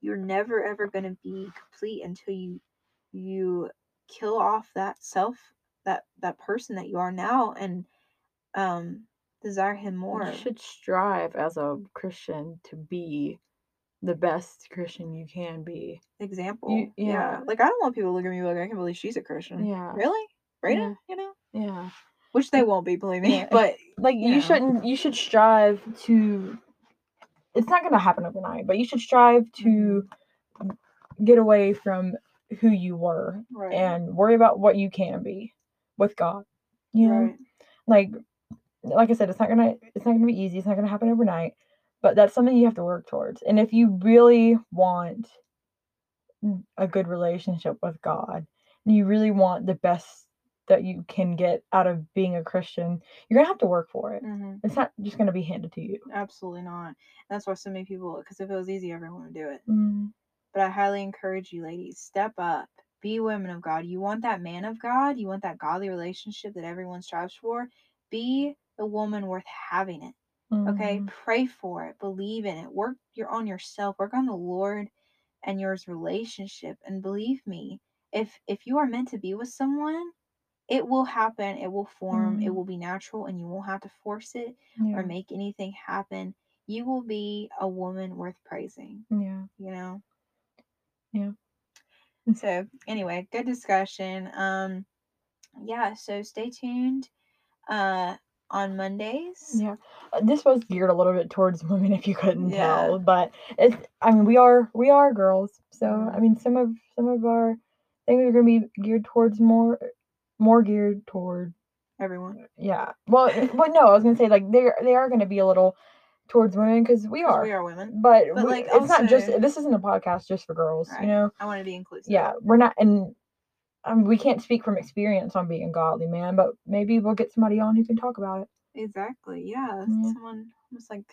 [SPEAKER 2] you're never ever going to be complete until you you kill off that self that that person that you are now and um desire him more
[SPEAKER 1] You should strive as a Christian to be the best Christian you can be.
[SPEAKER 2] example yeah.
[SPEAKER 1] yeah.
[SPEAKER 2] like i don't want people to look at me like i can't believe she's a christian
[SPEAKER 1] Yeah.
[SPEAKER 2] really Brayden?
[SPEAKER 1] Yeah.
[SPEAKER 2] you know
[SPEAKER 1] Yeah.
[SPEAKER 2] which they won't be believe me
[SPEAKER 1] Yeah.
[SPEAKER 2] but
[SPEAKER 1] Like
[SPEAKER 2] you
[SPEAKER 1] you,
[SPEAKER 2] know.
[SPEAKER 1] shouldn't you should strive to it's not gonna happen overnight, but you should strive to get away from who you were
[SPEAKER 2] right
[SPEAKER 1] and worry about what you can be with God. You know?
[SPEAKER 2] right
[SPEAKER 1] like like I said, it's not gonna it's not gonna be easy. It's not gonna happen overnight, but that's something you have to work towards. And if you really want a good relationship with God, and you really want the best that you can get out of being a Christian, you're gonna have to work for it.
[SPEAKER 2] hmm
[SPEAKER 1] It's not just gonna be handed to you.
[SPEAKER 2] absolutely not that's why so many people because if it was easy everyone would do it
[SPEAKER 1] Mm,
[SPEAKER 2] But I highly encourage you, ladies, step up, be women of God. You want that man of God, you want that godly relationship that everyone strives for. Be the woman worth having it. Okay,
[SPEAKER 1] mhm,
[SPEAKER 2] pray for it, believe in it, work you're on yourself, work on the Lord and yours relationship. And believe me, if if you are meant to be with someone, it will happen, it will form, it
[SPEAKER 1] Mhm.
[SPEAKER 2] will be natural, and you won't have to force it
[SPEAKER 1] Yeah.
[SPEAKER 2] or make anything happen. You will be a woman worth praising
[SPEAKER 1] Yeah.
[SPEAKER 2] you know
[SPEAKER 1] Yeah.
[SPEAKER 2] so anyway good discussion um yeah so stay tuned uh on mondays
[SPEAKER 1] Yeah. Uh, This was geared a little bit towards women if you couldn't
[SPEAKER 2] Yeah.
[SPEAKER 1] tell, but it's I mean we are we are girls. So I
[SPEAKER 2] Mhm.
[SPEAKER 1] mean some of some of our things are going to be geared towards more more geared toward
[SPEAKER 2] everyone
[SPEAKER 1] yeah. Well, but no, I was going to say like they they are going to be a little towards women cuz we are.
[SPEAKER 2] we are women
[SPEAKER 1] But,
[SPEAKER 2] But,
[SPEAKER 1] we-
[SPEAKER 2] like,
[SPEAKER 1] it's not just this isn't a podcast just for girls,
[SPEAKER 2] right
[SPEAKER 1] you know.
[SPEAKER 2] i want to be inclusive
[SPEAKER 1] Yeah, we're not and um, we can't speak from experience on being a godly man, but maybe we'll get somebody on who can talk about it.
[SPEAKER 2] exactly yeah
[SPEAKER 1] Yeah.
[SPEAKER 2] someone almost like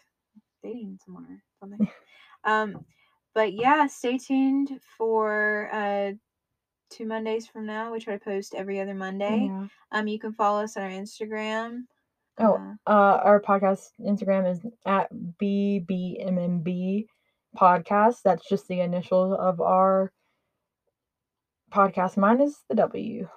[SPEAKER 2] dating someone or something um but yeah stay tuned for uh two mondays from now we try to post every other monday
[SPEAKER 1] Yeah.
[SPEAKER 2] um you can follow us on our instagram
[SPEAKER 1] Oh,
[SPEAKER 2] uh,
[SPEAKER 1] uh, our podcast Instagram is at BBMMB podcast. That's just the initials of our podcast. Mine is the W.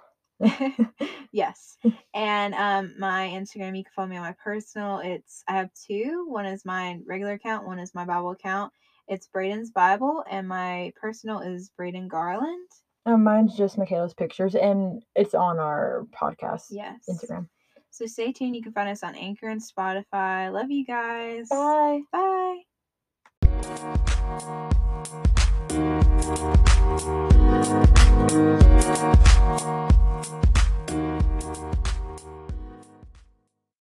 [SPEAKER 2] yes. And um my Instagram, you can follow me on my personal. It's I have two. One is my regular account, one is my Bible account. It's Braden's Bible, and my personal is Braden Garland.
[SPEAKER 1] Um, mine's just Makaila's pictures, and it's on our podcast
[SPEAKER 2] Yes.
[SPEAKER 1] Instagram.
[SPEAKER 2] So stay tuned. You can find us on Anchor and Spotify. Love you guys.
[SPEAKER 1] Bye.
[SPEAKER 2] Bye.